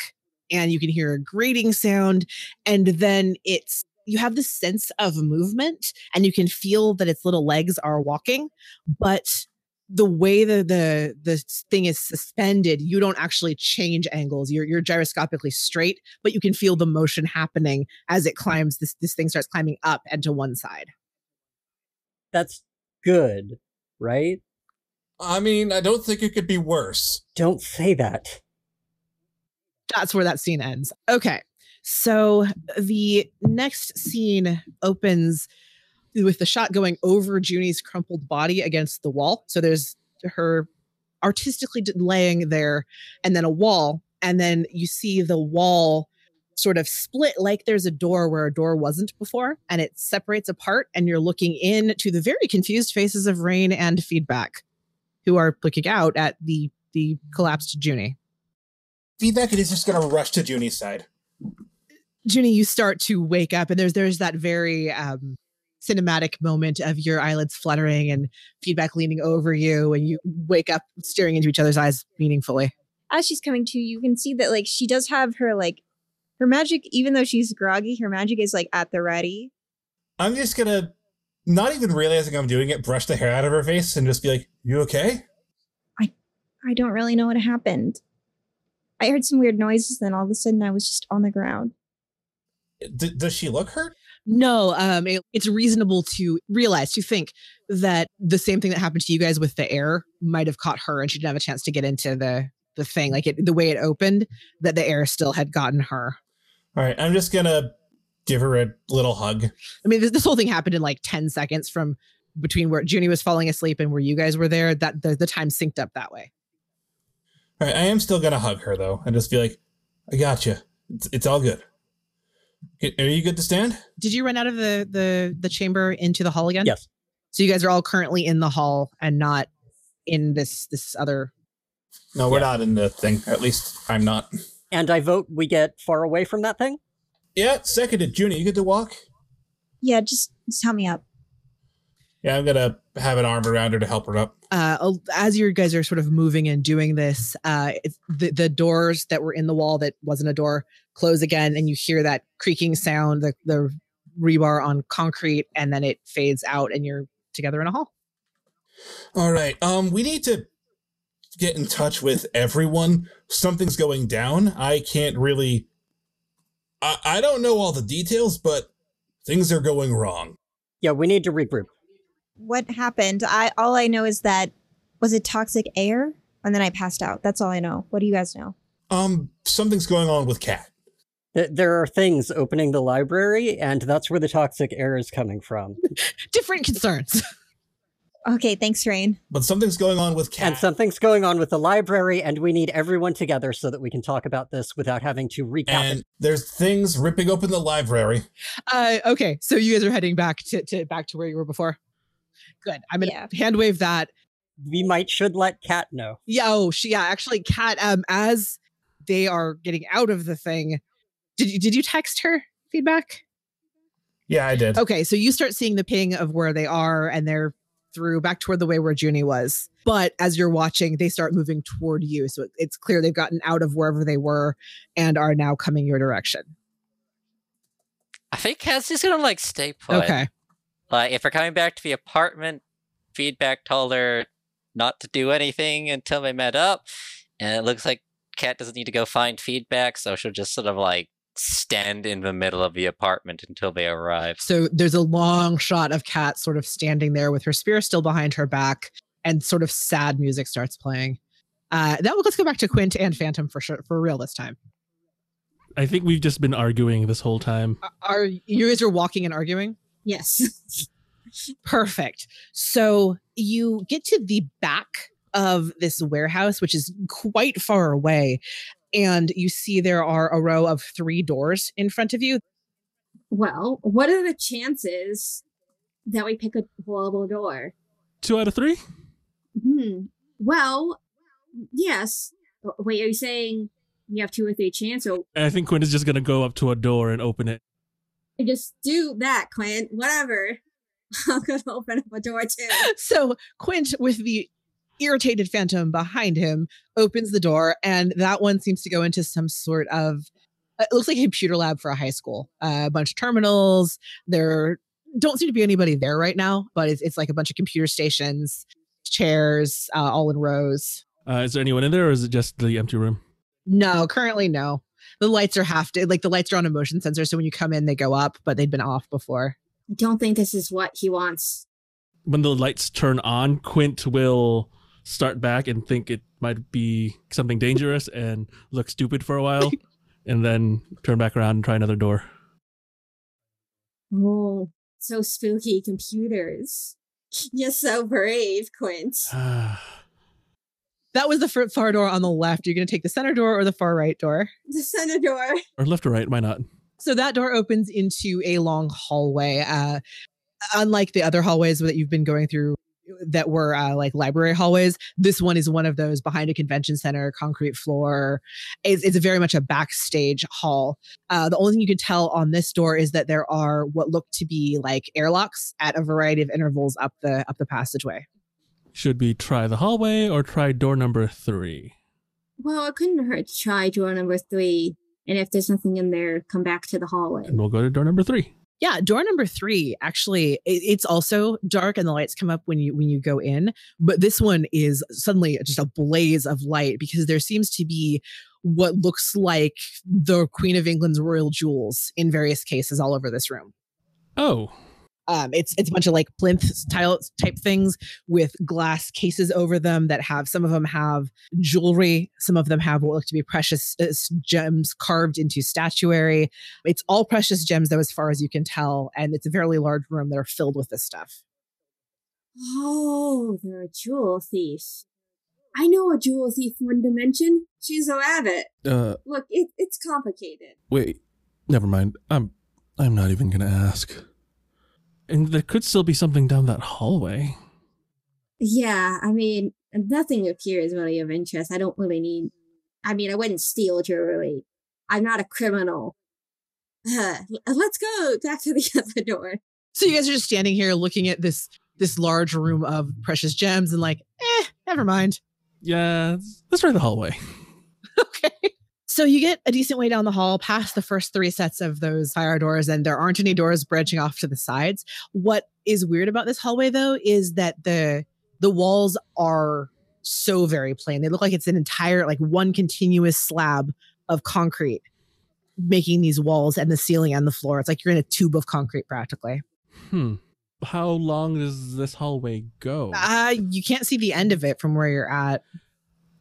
and you can hear a grating sound, and then it's you have this sense of movement, and you can feel that its little legs are walking, but the way that the the thing is suspended, you don't actually change angles. You're you're gyroscopically straight, but you can feel the motion happening as it climbs. This this thing starts climbing up and to one side. That's good, right? I mean, I don't think it could be worse. Don't say that. that's where that scene ends. Okay. So the next scene opens with the shot going over Junie's crumpled body against the wall. So there's her artistically laying there and then a wall and then you see the wall sort of split like there's a door where a door wasn't before and it separates apart and you're looking in to the very confused faces of Rain and Feedback who are looking out at the the collapsed Junie. Feedback is just gonna rush to Junie's side. Junie, you start to wake up, and there's there's that very um, cinematic moment of your eyelids fluttering and feedback leaning over you, and you wake up staring into each other's eyes meaningfully. As she's coming to, you can see that like she does have her like her magic, even though she's groggy, her magic is like at the ready. I'm just gonna, not even realizing I'm doing it, brush the hair out of her face and just be like, "You okay?" I I don't really know what happened. I heard some weird noises, then all of a sudden I was just on the ground. D- does she look hurt? No, um, it- it's reasonable to realize to think that the same thing that happened to you guys with the air might have caught her, and she didn't have a chance to get into the the thing. Like it, the way it opened, that the air still had gotten her. All right, I'm just gonna give her a little hug. I mean, this, this whole thing happened in like 10 seconds from between where Junie was falling asleep and where you guys were there. That the, the time synced up that way. All right, I am still gonna hug her though, and just be like, "I got you. It's, it's all good. Okay, Are you good to stand?" Did you run out of the the the chamber into the hall again? Yes. So you guys are all currently in the hall and not in this this other. No, we're Yeah. not in the thing. At least I'm not. And I vote we get far away from that thing. Yeah, seconded. Junie, you get to walk. Yeah, just, just help me up. Yeah, I'm gonna have an arm around her to help her up. Uh, as you guys are sort of moving and doing this, uh, the the doors that were in the wall that wasn't a door close again, and you hear that creaking sound, the the rebar on concrete, and then it fades out, and you're together in a hall. All right. Um, we need to get in touch with everyone. Something's going down. I can't really. I I don't know all the details, but things are going wrong. Yeah, we need to regroup. What happened? I all I know is that was it toxic air? And then I passed out. That's all I know. What do you guys know? Um, something's going on with Cat. There are things opening the library, and that's where the toxic air is coming from. (laughs) Different concerns. (laughs) Okay, thanks, Rain. But something's going on with Cat. And something's going on with the library, and we need everyone together so that we can talk about this without having to recap and it. there's things ripping open the library. Uh, okay, so you guys are heading back to, to back to where you were before. Good. I'm gonna Yeah. hand wave that. We might should let Kat know. Yeah. Oh, she. Yeah. Actually, Kat. Um, as they are getting out of the thing, did you did you text her feedback? Yeah, I did. Okay, so you start seeing the ping of where they are, and they're through back toward the way where Junie was. But as you're watching, they start moving toward you, so it- it's clear they've gotten out of wherever they were and are now coming your direction. I think Kat's just gonna like stay put. Okay. Like if we're coming back to the apartment, feedback told her not to do anything until they met up, and it looks like Kat doesn't need to go find feedback, so she'll just sort of like stand in the middle of the apartment until they arrive. So there's a long shot of Kat sort of standing there with her spear still behind her back, and sort of sad music starts playing. Uh, that let's go back to Quint and Phantom for sure, for real this time. I think we've just been arguing this whole time. Are you guys are walking and arguing? Yes. (laughs) Perfect. So you get to the back of this warehouse, which is quite far away, and you see there are a row of three doors in front of you. well, what are the chances that we pick a horrible door? Two out of three? Hmm. Well, yes. Wait, are you saying you have two or three chances? Or I think Quint is just gonna go up to a door and open it. Just do that, Clint. Whatever. (laughs) I'm gonna open up a door too. (laughs) So Quint, with the irritated phantom behind him, opens the door, and that one seems to go into some sort of. It looks like a computer lab for a high school. Uh, a bunch of terminals. There don't seem to be anybody there right now, but it's, it's like a bunch of computer stations, chairs, uh, all in rows. Uh, is there anyone in there, or is it just the empty room? No, currently no. The lights are half like the lights are on a motion sensor, so when you come in, they go up, but they'd been off before. I don't think this is what he wants. When the lights turn on, Quint will start back and think it might be something dangerous and look stupid for a while, (laughs) and then turn back around and try another door. Oh, so spooky computers. (laughs) You're so brave, Quint. (sighs) (sighs) (sighs) That was the fir- far door on the left. You're going to take the center door or the far right door. The center door. (laughs) or left or right? Why not? So that door opens into a long hallway. Uh, unlike the other hallways that you've been going through that were uh, like library hallways, this one is one of those behind a convention center, concrete floor. It's, it's very much a backstage hall. Uh, the only thing you can tell on this door is that there are what look to be like airlocks at a variety of intervals up the up the passageway. Should we try the hallway or try door number three? Well, it couldn't hurt to try door number three. And if there's nothing in there, come back to the hallway. And we'll go to door number three. Yeah, door number three. Actually, it, it's also dark, and the lights come up when you when you go in. But this one is suddenly just a blaze of light because there seems to be what looks like the Queen of England's royal jewels in various cases all over this room. Oh, Um, it's it's a bunch of like plinth style type things with glass cases over them that have some of them have jewelry, some of them have what look to be precious uh, gems carved into statuary. It's all precious gems though, as far as you can tell, and it's a fairly large room that are filled with this stuff. Oh, they're a jewel thief. I know a jewel thief in one dimension. She's a rabbit. uh, Look, it, it's complicated. wait. Never mind. I'm, I'm not even gonna ask. And there could still be something down that hallway. Yeah, I mean, nothing appears really of interest. I don't really need. I mean, I wouldn't steal jewelry. I'm not a criminal. Uh, (sighs) let's go back to the (laughs) other door. So you guys are just standing here looking at this this large room of precious gems and like, eh, never mind. Yeah, let's- let's try the hallway. (laughs) okay. So you get a decent way down the hall past the first three sets of those fire doors, and there aren't any doors branching off to the sides. What is weird about this hallway, though, is that the the walls are so very plain. They look like it's an entire like one continuous slab of concrete making these walls and the ceiling and the floor. It's like you're in a tube of concrete practically. Hmm. How long does this hallway go? Uh, you can't see the end of it from where you're at.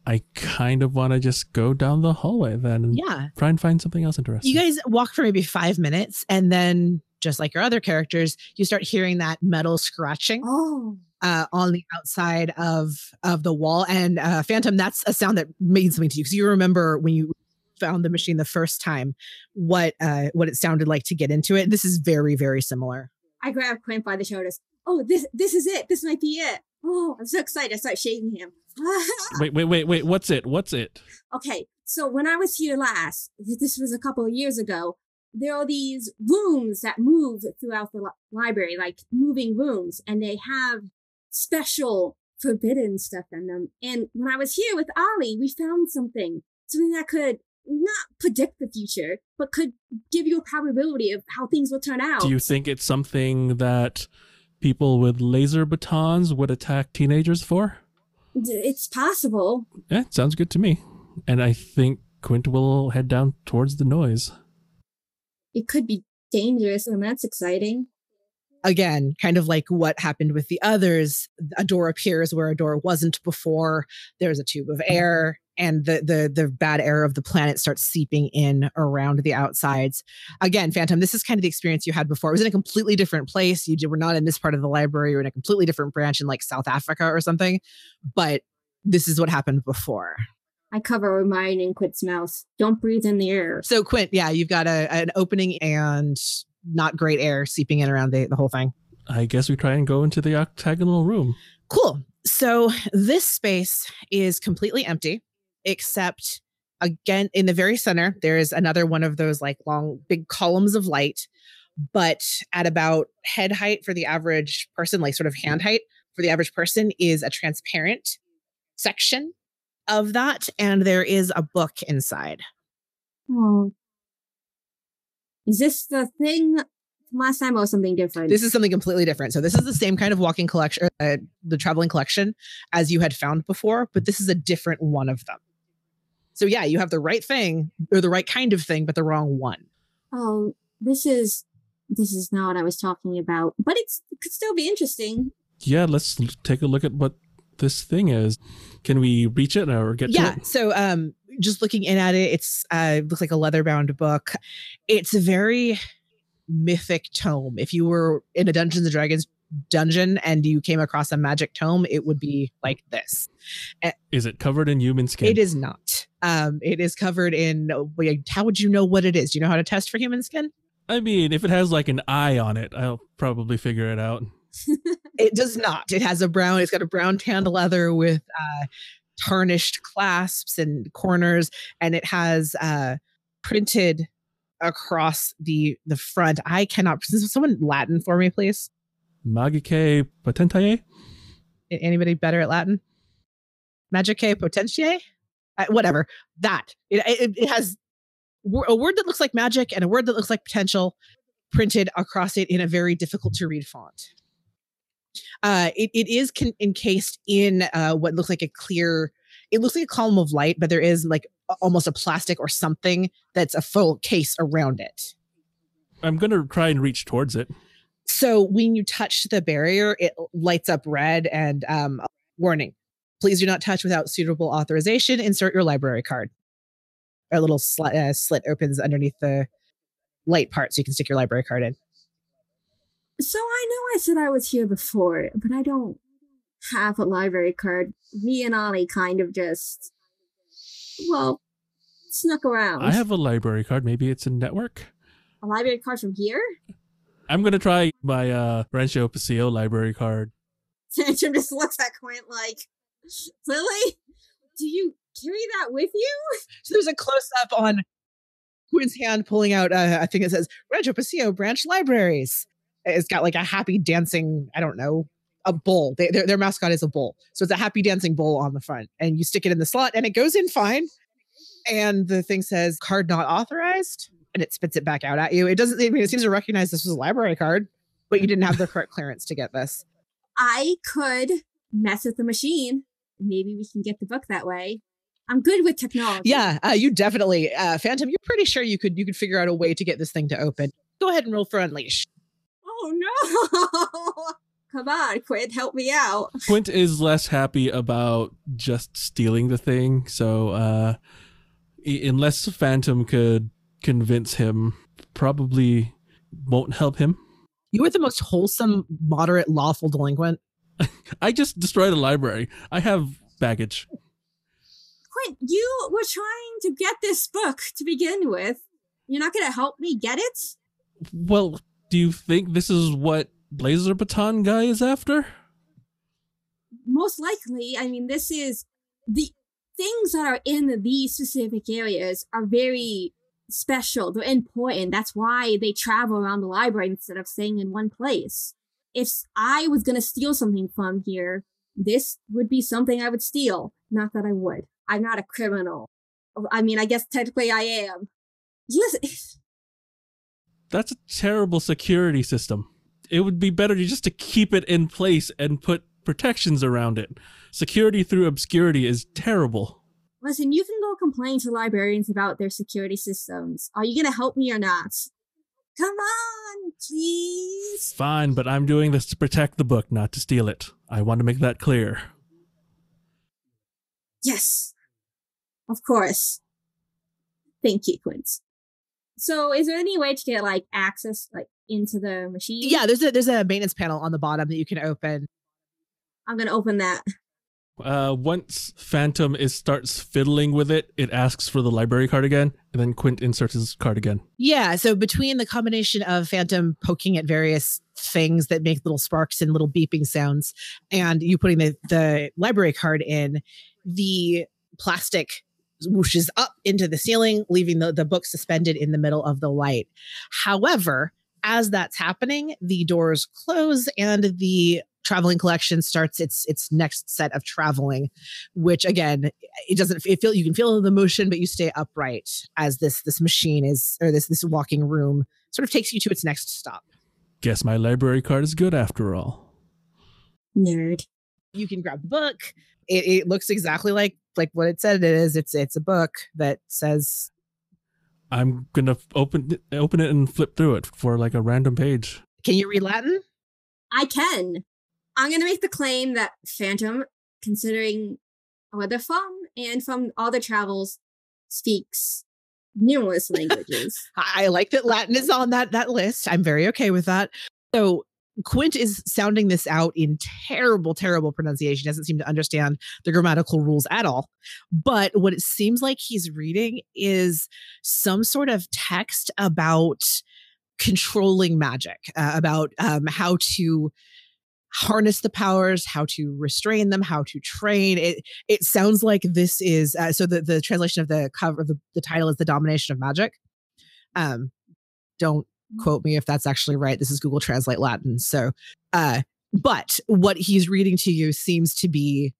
I kind of want to just go down the hallway then and Yeah. try and find something else interesting. You guys walk for maybe five minutes, and then, just like your other characters, you start hearing that metal scratching Oh, uh, on the outside of of the wall. And uh, Phantom, that's a sound that means something to you because you remember when you found the machine the first time, what uh, what it sounded like to get into it. This is very very similar. I grab Quint by the shoulders. Oh, this this is it. This might be it. Oh, I'm so excited. I start shaking him. (laughs) wait, wait, wait, wait. What's it? What's it? okay, so when I was here last, this was a couple of years ago, there are these rooms that move throughout the li- library, like moving rooms, and they have special forbidden stuff in them. And when I was here with Ollie, we found something, something that could not predict the future, but could give you a probability of how things will turn out. Do you think it's something that people with laser batons would attack teenagers for? D- It's possible. Yeah, sounds good to me. And I think Quint will head down towards the noise. It could be dangerous, and that's exciting. Again, kind of like what happened with the others, a door appears where a door wasn't before. There's a tube of air, and the the the bad air of the planet starts seeping in around the outsides. Again, Phantom, this is kind of the experience you had before. It was in a completely different place. You were not in this part of the library. You're in a completely different branch in like South Africa or something. But this is what happened before. I cover mine in Quint's mouth. Don't breathe in the air. So Quint, yeah, you've got a, an opening and not great air seeping in around the, the whole thing. I guess we try and go into the octagonal room. Cool. So this space is completely empty, except again in the very center, there is another one of those like long, big columns of light, but at about head height for the average person, like sort of hand height for the average person, is a transparent section of that. And there is a book inside. Oh. Is this the thing last time or something different? This is something completely different. So this is the same kind of walking collection, uh, the traveling collection as you had found before, but this is a different one of them. So yeah, you have the right thing or the right kind of thing, but the wrong one. oh, this is this is not what I was talking about, but it's it could still be interesting. Yeah, let's take a look at what this thing is. Can we reach it or get yeah. to it? So um, just looking in at it, it's uh, looks like a leather bound book. It's a very mythic tome. If you were in a Dungeons and Dragons dungeon and you came across a magic tome, it would be like this. Is it covered in human skin? It is not. Um, it is covered in. Like, how would you know what it is? Do you know how to test for human skin? I mean, if it has like an eye on it, I'll probably figure it out. (laughs) It does not. It has a brown. It's got a brown tanned leather with uh, tarnished clasps and corners, and it has uh, printed across the the front. I cannot. (laughs) Someone Latin for me, please. Magicae potentiae? Anybody better at Latin? Magicae potentiae? Uh, whatever. That. It, it, it has a word that looks like magic and a word that looks like potential printed across it in a very difficult to read font. Uh, it, it is con- encased in uh, what looks like a clear, it looks like a column of light, but there is like a- almost a plastic or something that's a full case around it. I'm going to try and reach towards it. So when you touch the barrier, it lights up red and um, warning. Please do not touch without suitable authorization. Insert your library card. A little sli- uh, slit opens underneath the light part so you can stick your library card in. So I know I said I was here before, but I don't have a library card. Me and Ollie kind of just, well, snuck around. I have a library card. Maybe it's a network. a library card from here. I'm going to try my uh, Rancho Paseo library card. (laughs) Phantom just looks at Quint like, Lily, do you carry that with you? So there's a close up on Quint's hand pulling out uh, a thing that says Rancho Paseo Branch Libraries. It's got like a happy dancing, I don't know, a bull. They, their, their mascot is a bull. So it's a happy dancing bull on the front. And you stick it in the slot and it goes in fine. And the thing says card not authorized and it spits it back out at you. It doesn't, I mean, it seems to recognize this was a library card, but you didn't have the correct clearance to get this. I could mess with the machine. Maybe we can get the book that way. I'm good with technology. Yeah, uh, you definitely, uh, Phantom. You're pretty sure you could you could figure out a way to get this thing to open. Go ahead and roll for unleash. Oh no! (laughs) Come on, Quint, help me out. Quint is less happy about just stealing the thing, so uh, unless Phantom could convince him, probably won't help him. You are the most wholesome, moderate, lawful delinquent. (laughs) I just destroyed a library. I have baggage. Quint, you were trying to get this book to begin with. You're not gonna help me get it? Well, do you think this is what Laser Baton guy is after? Most likely, I mean, this is the things that are in these specific areas are very special. They're important. That's why they travel around the library instead of staying in one place. If I was gonna steal something from here, this would be something I would steal. Not that I would. I'm not a criminal. I mean, I guess technically I am. Listen, (laughs) That's a terrible security system. It would be better just to keep it in place and put protections around it. Security through obscurity is terrible. Listen, you can go complain to librarians about their security systems. Are you gonna help me or not? Come on, please. Fine, but I'm doing this to protect the book, not to steal it. I want to make that clear. Yes. Of course. Thank you, Quince. So is there any way to get like access like into the machine? Yeah, there's a there's a maintenance panel on the bottom that you can open. I'm gonna open that. Uh, once Phantom is starts fiddling with it, it asks for the library card again, and then Quint inserts his card again. Yeah, so between the combination of Phantom poking at various things that make little sparks and little beeping sounds, and you putting the, the library card in, the plastic whooshes up into the ceiling, leaving the, the book suspended in the middle of the light. However, as that's happening, the doors close and the traveling collection starts its its next set of traveling which again it doesn't it feel you can feel the motion but you stay upright as this this machine is or this this walking room sort of takes you to its next stop Guess my library card is good after all. Nerd. you can grab the book it, it looks exactly like like what it said it is it's it's a book that says I'm gonna open open it and flip through it for like a random page. can you read latin I can. I'm gonna make the claim that Phantom, considering where they're from and from all their travels, speaks numerous languages. (laughs) I I like that Latin is on that that list. I'm very okay with that. So Quint is sounding this out in terrible, terrible pronunciation. He doesn't seem to understand the grammatical rules at all. But what it seems like he's reading is some sort of text about controlling magic, uh, about um, how to harness the powers, how to restrain them, how to train. It it sounds like this is uh, so. The the translation of the cover the, the title is the domination of magic. Um, don't quote me if that's actually right. This is Google Translate Latin. So, uh, but what he's reading to you seems to be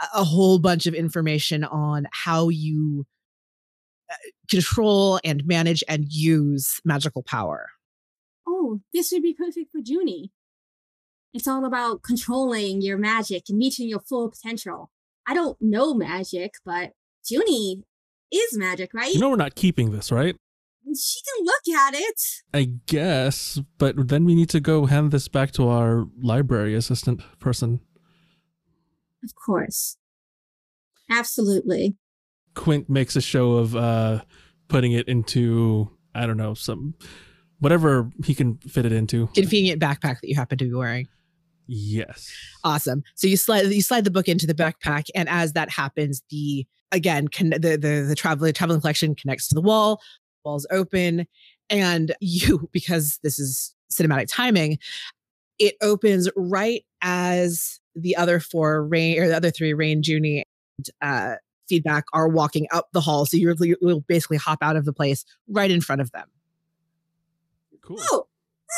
a- a whole bunch of information on how you uh, control and manage and use magical power. oh, this would be perfect for Junie. It's all about controlling your magic and reaching your full potential. I don't know magic, but Junie is magic, right? You know we're not keeping this, right? she can look at it. I guess, but then we need to go hand this back to our library assistant person. Of course. Absolutely. Quint makes a show of uh putting it into I don't know some whatever he can fit it into. Convenient backpack that you happen to be wearing. Yes. Awesome. So you slide you slide the book into the backpack, and as that happens, the again con- the the the traveling traveling collection connects to the wall. Walls open, and (laughs) you because this is cinematic timing, it opens right as the other four rain or the other three rain, Junie, and uh, feedback are walking up the hall. So you're you'll basically hop out of the place right in front of them. Cool. Oh,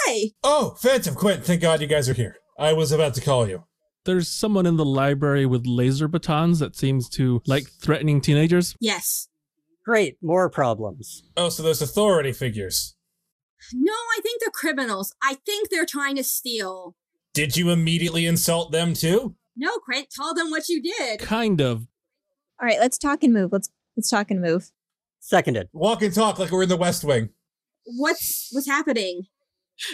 hey. Oh, Phantom Quint, thank God you guys are here. I was about to call you. There's someone in the library with laser batons that seems to like threatening teenagers. Yes. Great, more problems. Oh, so those authority figures. No, I think they're criminals. I think they're trying to steal. Did you immediately insult them too? No, Quint, tell them what you did. Kind of. All right, let's talk and move. Let's let's talk and move. Seconded. Walk and talk like we're in the West Wing. What's what's happening?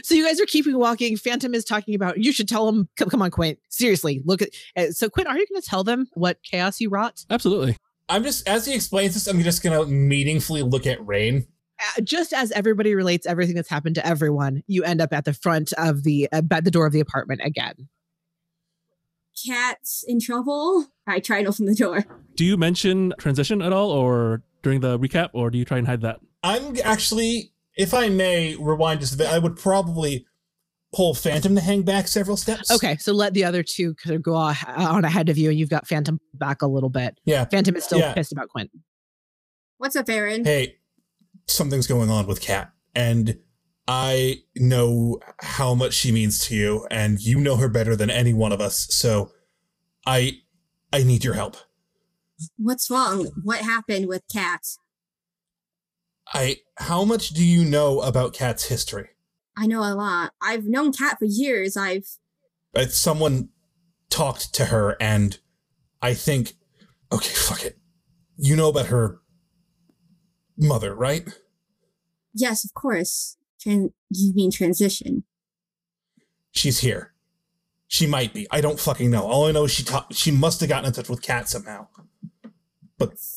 So you guys are keeping walking. Phantom is talking about you should tell them. Come, come on, Quint. Seriously, look at. Uh, so Quint, are you going to tell them what chaos you wrought? Absolutely. I'm just as he explains this, I'm just gonna meaningfully look at Rain. Uh, just as everybody relates everything that's happened to everyone, you end up at the front of the uh, at the door of the apartment again. Cat's in trouble. I try and open the door. Do you mention transition at all, or during the recap, or do you try and hide that? I'm actually, if I may rewind just a bit, I would probably pull Phantom to hang back several steps. Okay, so let the other two kind of go on on ahead of you, and you've got Phantom back a little bit. Yeah. Phantom is still Yeah. pissed about Quint. What's up, Aaron? Hey, something's going on with Cat, and I know how much she means to you, and you know her better than any one of us. So, I, I need your help. What's wrong? What happened with Cat? I. How much do you know about Cat's history? I know a lot. I've known Cat for years. I've Uh, someone talked to her, and I think, okay, fuck it. You know about her mother, right? yes, of course. Tran- you mean transition? She's here. She might be. I don't fucking know. All I know is she ta- she must have gotten in touch with Cat somehow.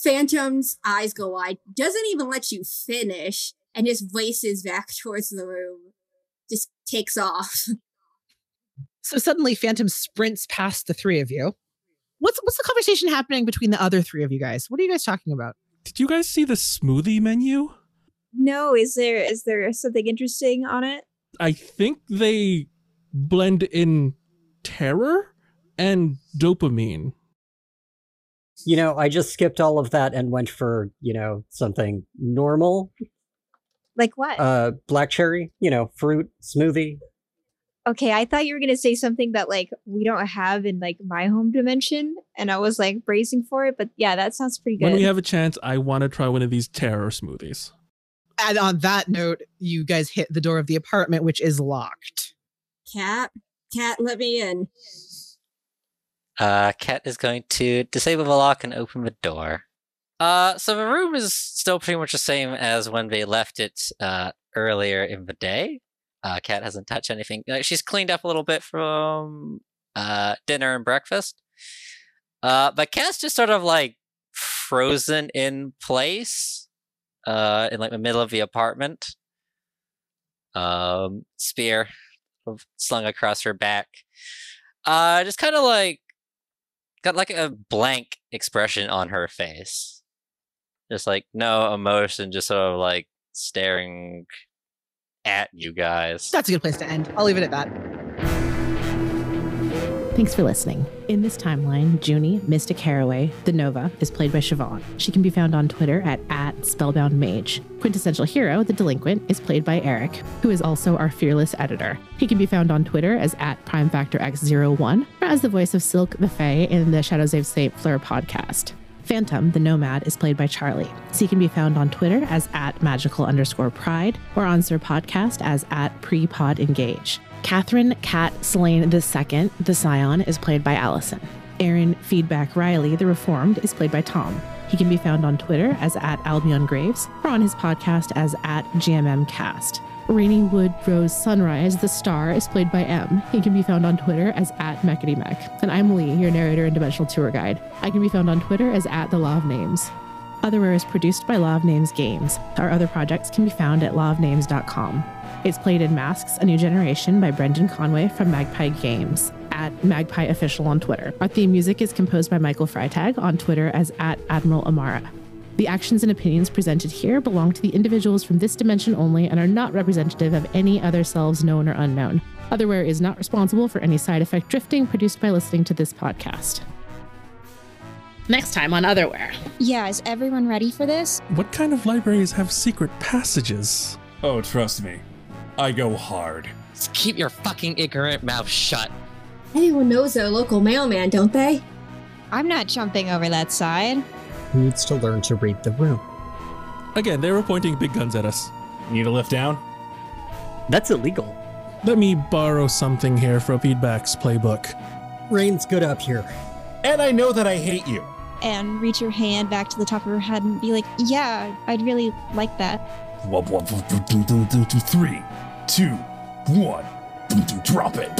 Phantom's eyes go wide. Doesn't even let you finish, and just races back towards the room. Just takes off. (laughs) So suddenly, Phantom sprints past the three of you. What's what's the conversation happening between the other three of you guys? What are you guys talking about? Did you guys see the smoothie menu? No, is there is there something interesting on it? I think they blend in terror and dopamine. You know, I just skipped all of that and went for, you know, something normal. Like what? Uh black cherry, you know, fruit, smoothie. okay, I thought you were gonna say something that like we don't have in like my home dimension, and I was like bracing for it. But yeah, that sounds pretty good. When we have a chance, I want to try one of these terror smoothies. And on that note, you guys hit the door of the apartment, which is locked. Cat, Cat, let me in. Uh, Cat is going to disable the lock and open the door. Uh, so the room is still pretty much the same as when they left it uh, earlier in the day. Uh, Cat hasn't touched anything. Uh, she's cleaned up a little bit from uh, dinner and breakfast. Uh, but Cat's just sort of like frozen in place uh, in like the middle of the apartment. Um, spear slung across her back. Uh, just kind of like got like a blank expression on her face. Just like no emotion, just sort of like staring at you guys. That's a good place to end. I'll leave it at that. Thanks for listening. In this timeline, Junie, Mystic Haraway, the Nova, is played by Siobhan. She can be found on Twitter at, at spellboundmage. Quintessential Hero, the Delinquent, is played by Eric, who is also our fearless editor. He can be found on Twitter as at PrimeFactorX01 or as the voice of Silk the Fae in the Shadows of St. Fleur podcast. Phantom, the Nomad, is played by Charlie. So he can be found on Twitter as at magical underscore pride or on Sir Podcast as at prepod engage. Catherine Cat Slane II, the Scion, is played by Allison. Aaron Feedback Riley, the Reformed, is played by Tom. He can be found on Twitter as at Albion Graves or on his podcast as at GMMcast. Rainy Wood Rose Sunrise, the star, is played by M. He can be found on Twitter as at Mechity Mech. And I'm Lee, your narrator and dimensional tour guide. I can be found on Twitter as at The Law of Names. Otherware is produced by Law of Names Games. Our other projects can be found at lawofnames.com. It's played in Masks, A New Generation by Brendan Conway from Magpie Games at Magpie Official on Twitter. Our theme music is composed by Michael Freitag on Twitter as at Admiral Amara. The actions and opinions presented here belong to the individuals from this dimension only and are not representative of any other selves known or unknown. Otherware is not responsible for any side effect drifting produced by listening to this podcast. Next time on Otherware. yeah, is everyone ready for this? What kind of libraries have secret passages? Oh, trust me. I go hard. Just keep your fucking ignorant mouth shut. Everyone knows their local mailman, don't they? I'm not jumping over that side. Needs to learn to read the room. Again, they were pointing big guns at us. Need a lift down? That's illegal. Let me borrow something here from Feedback's playbook. Rain's good up here. And I know that I hate you. And reach your hand back to the top of her head and be like, "Yeah, I'd really like that." Three, two, one. Drop it.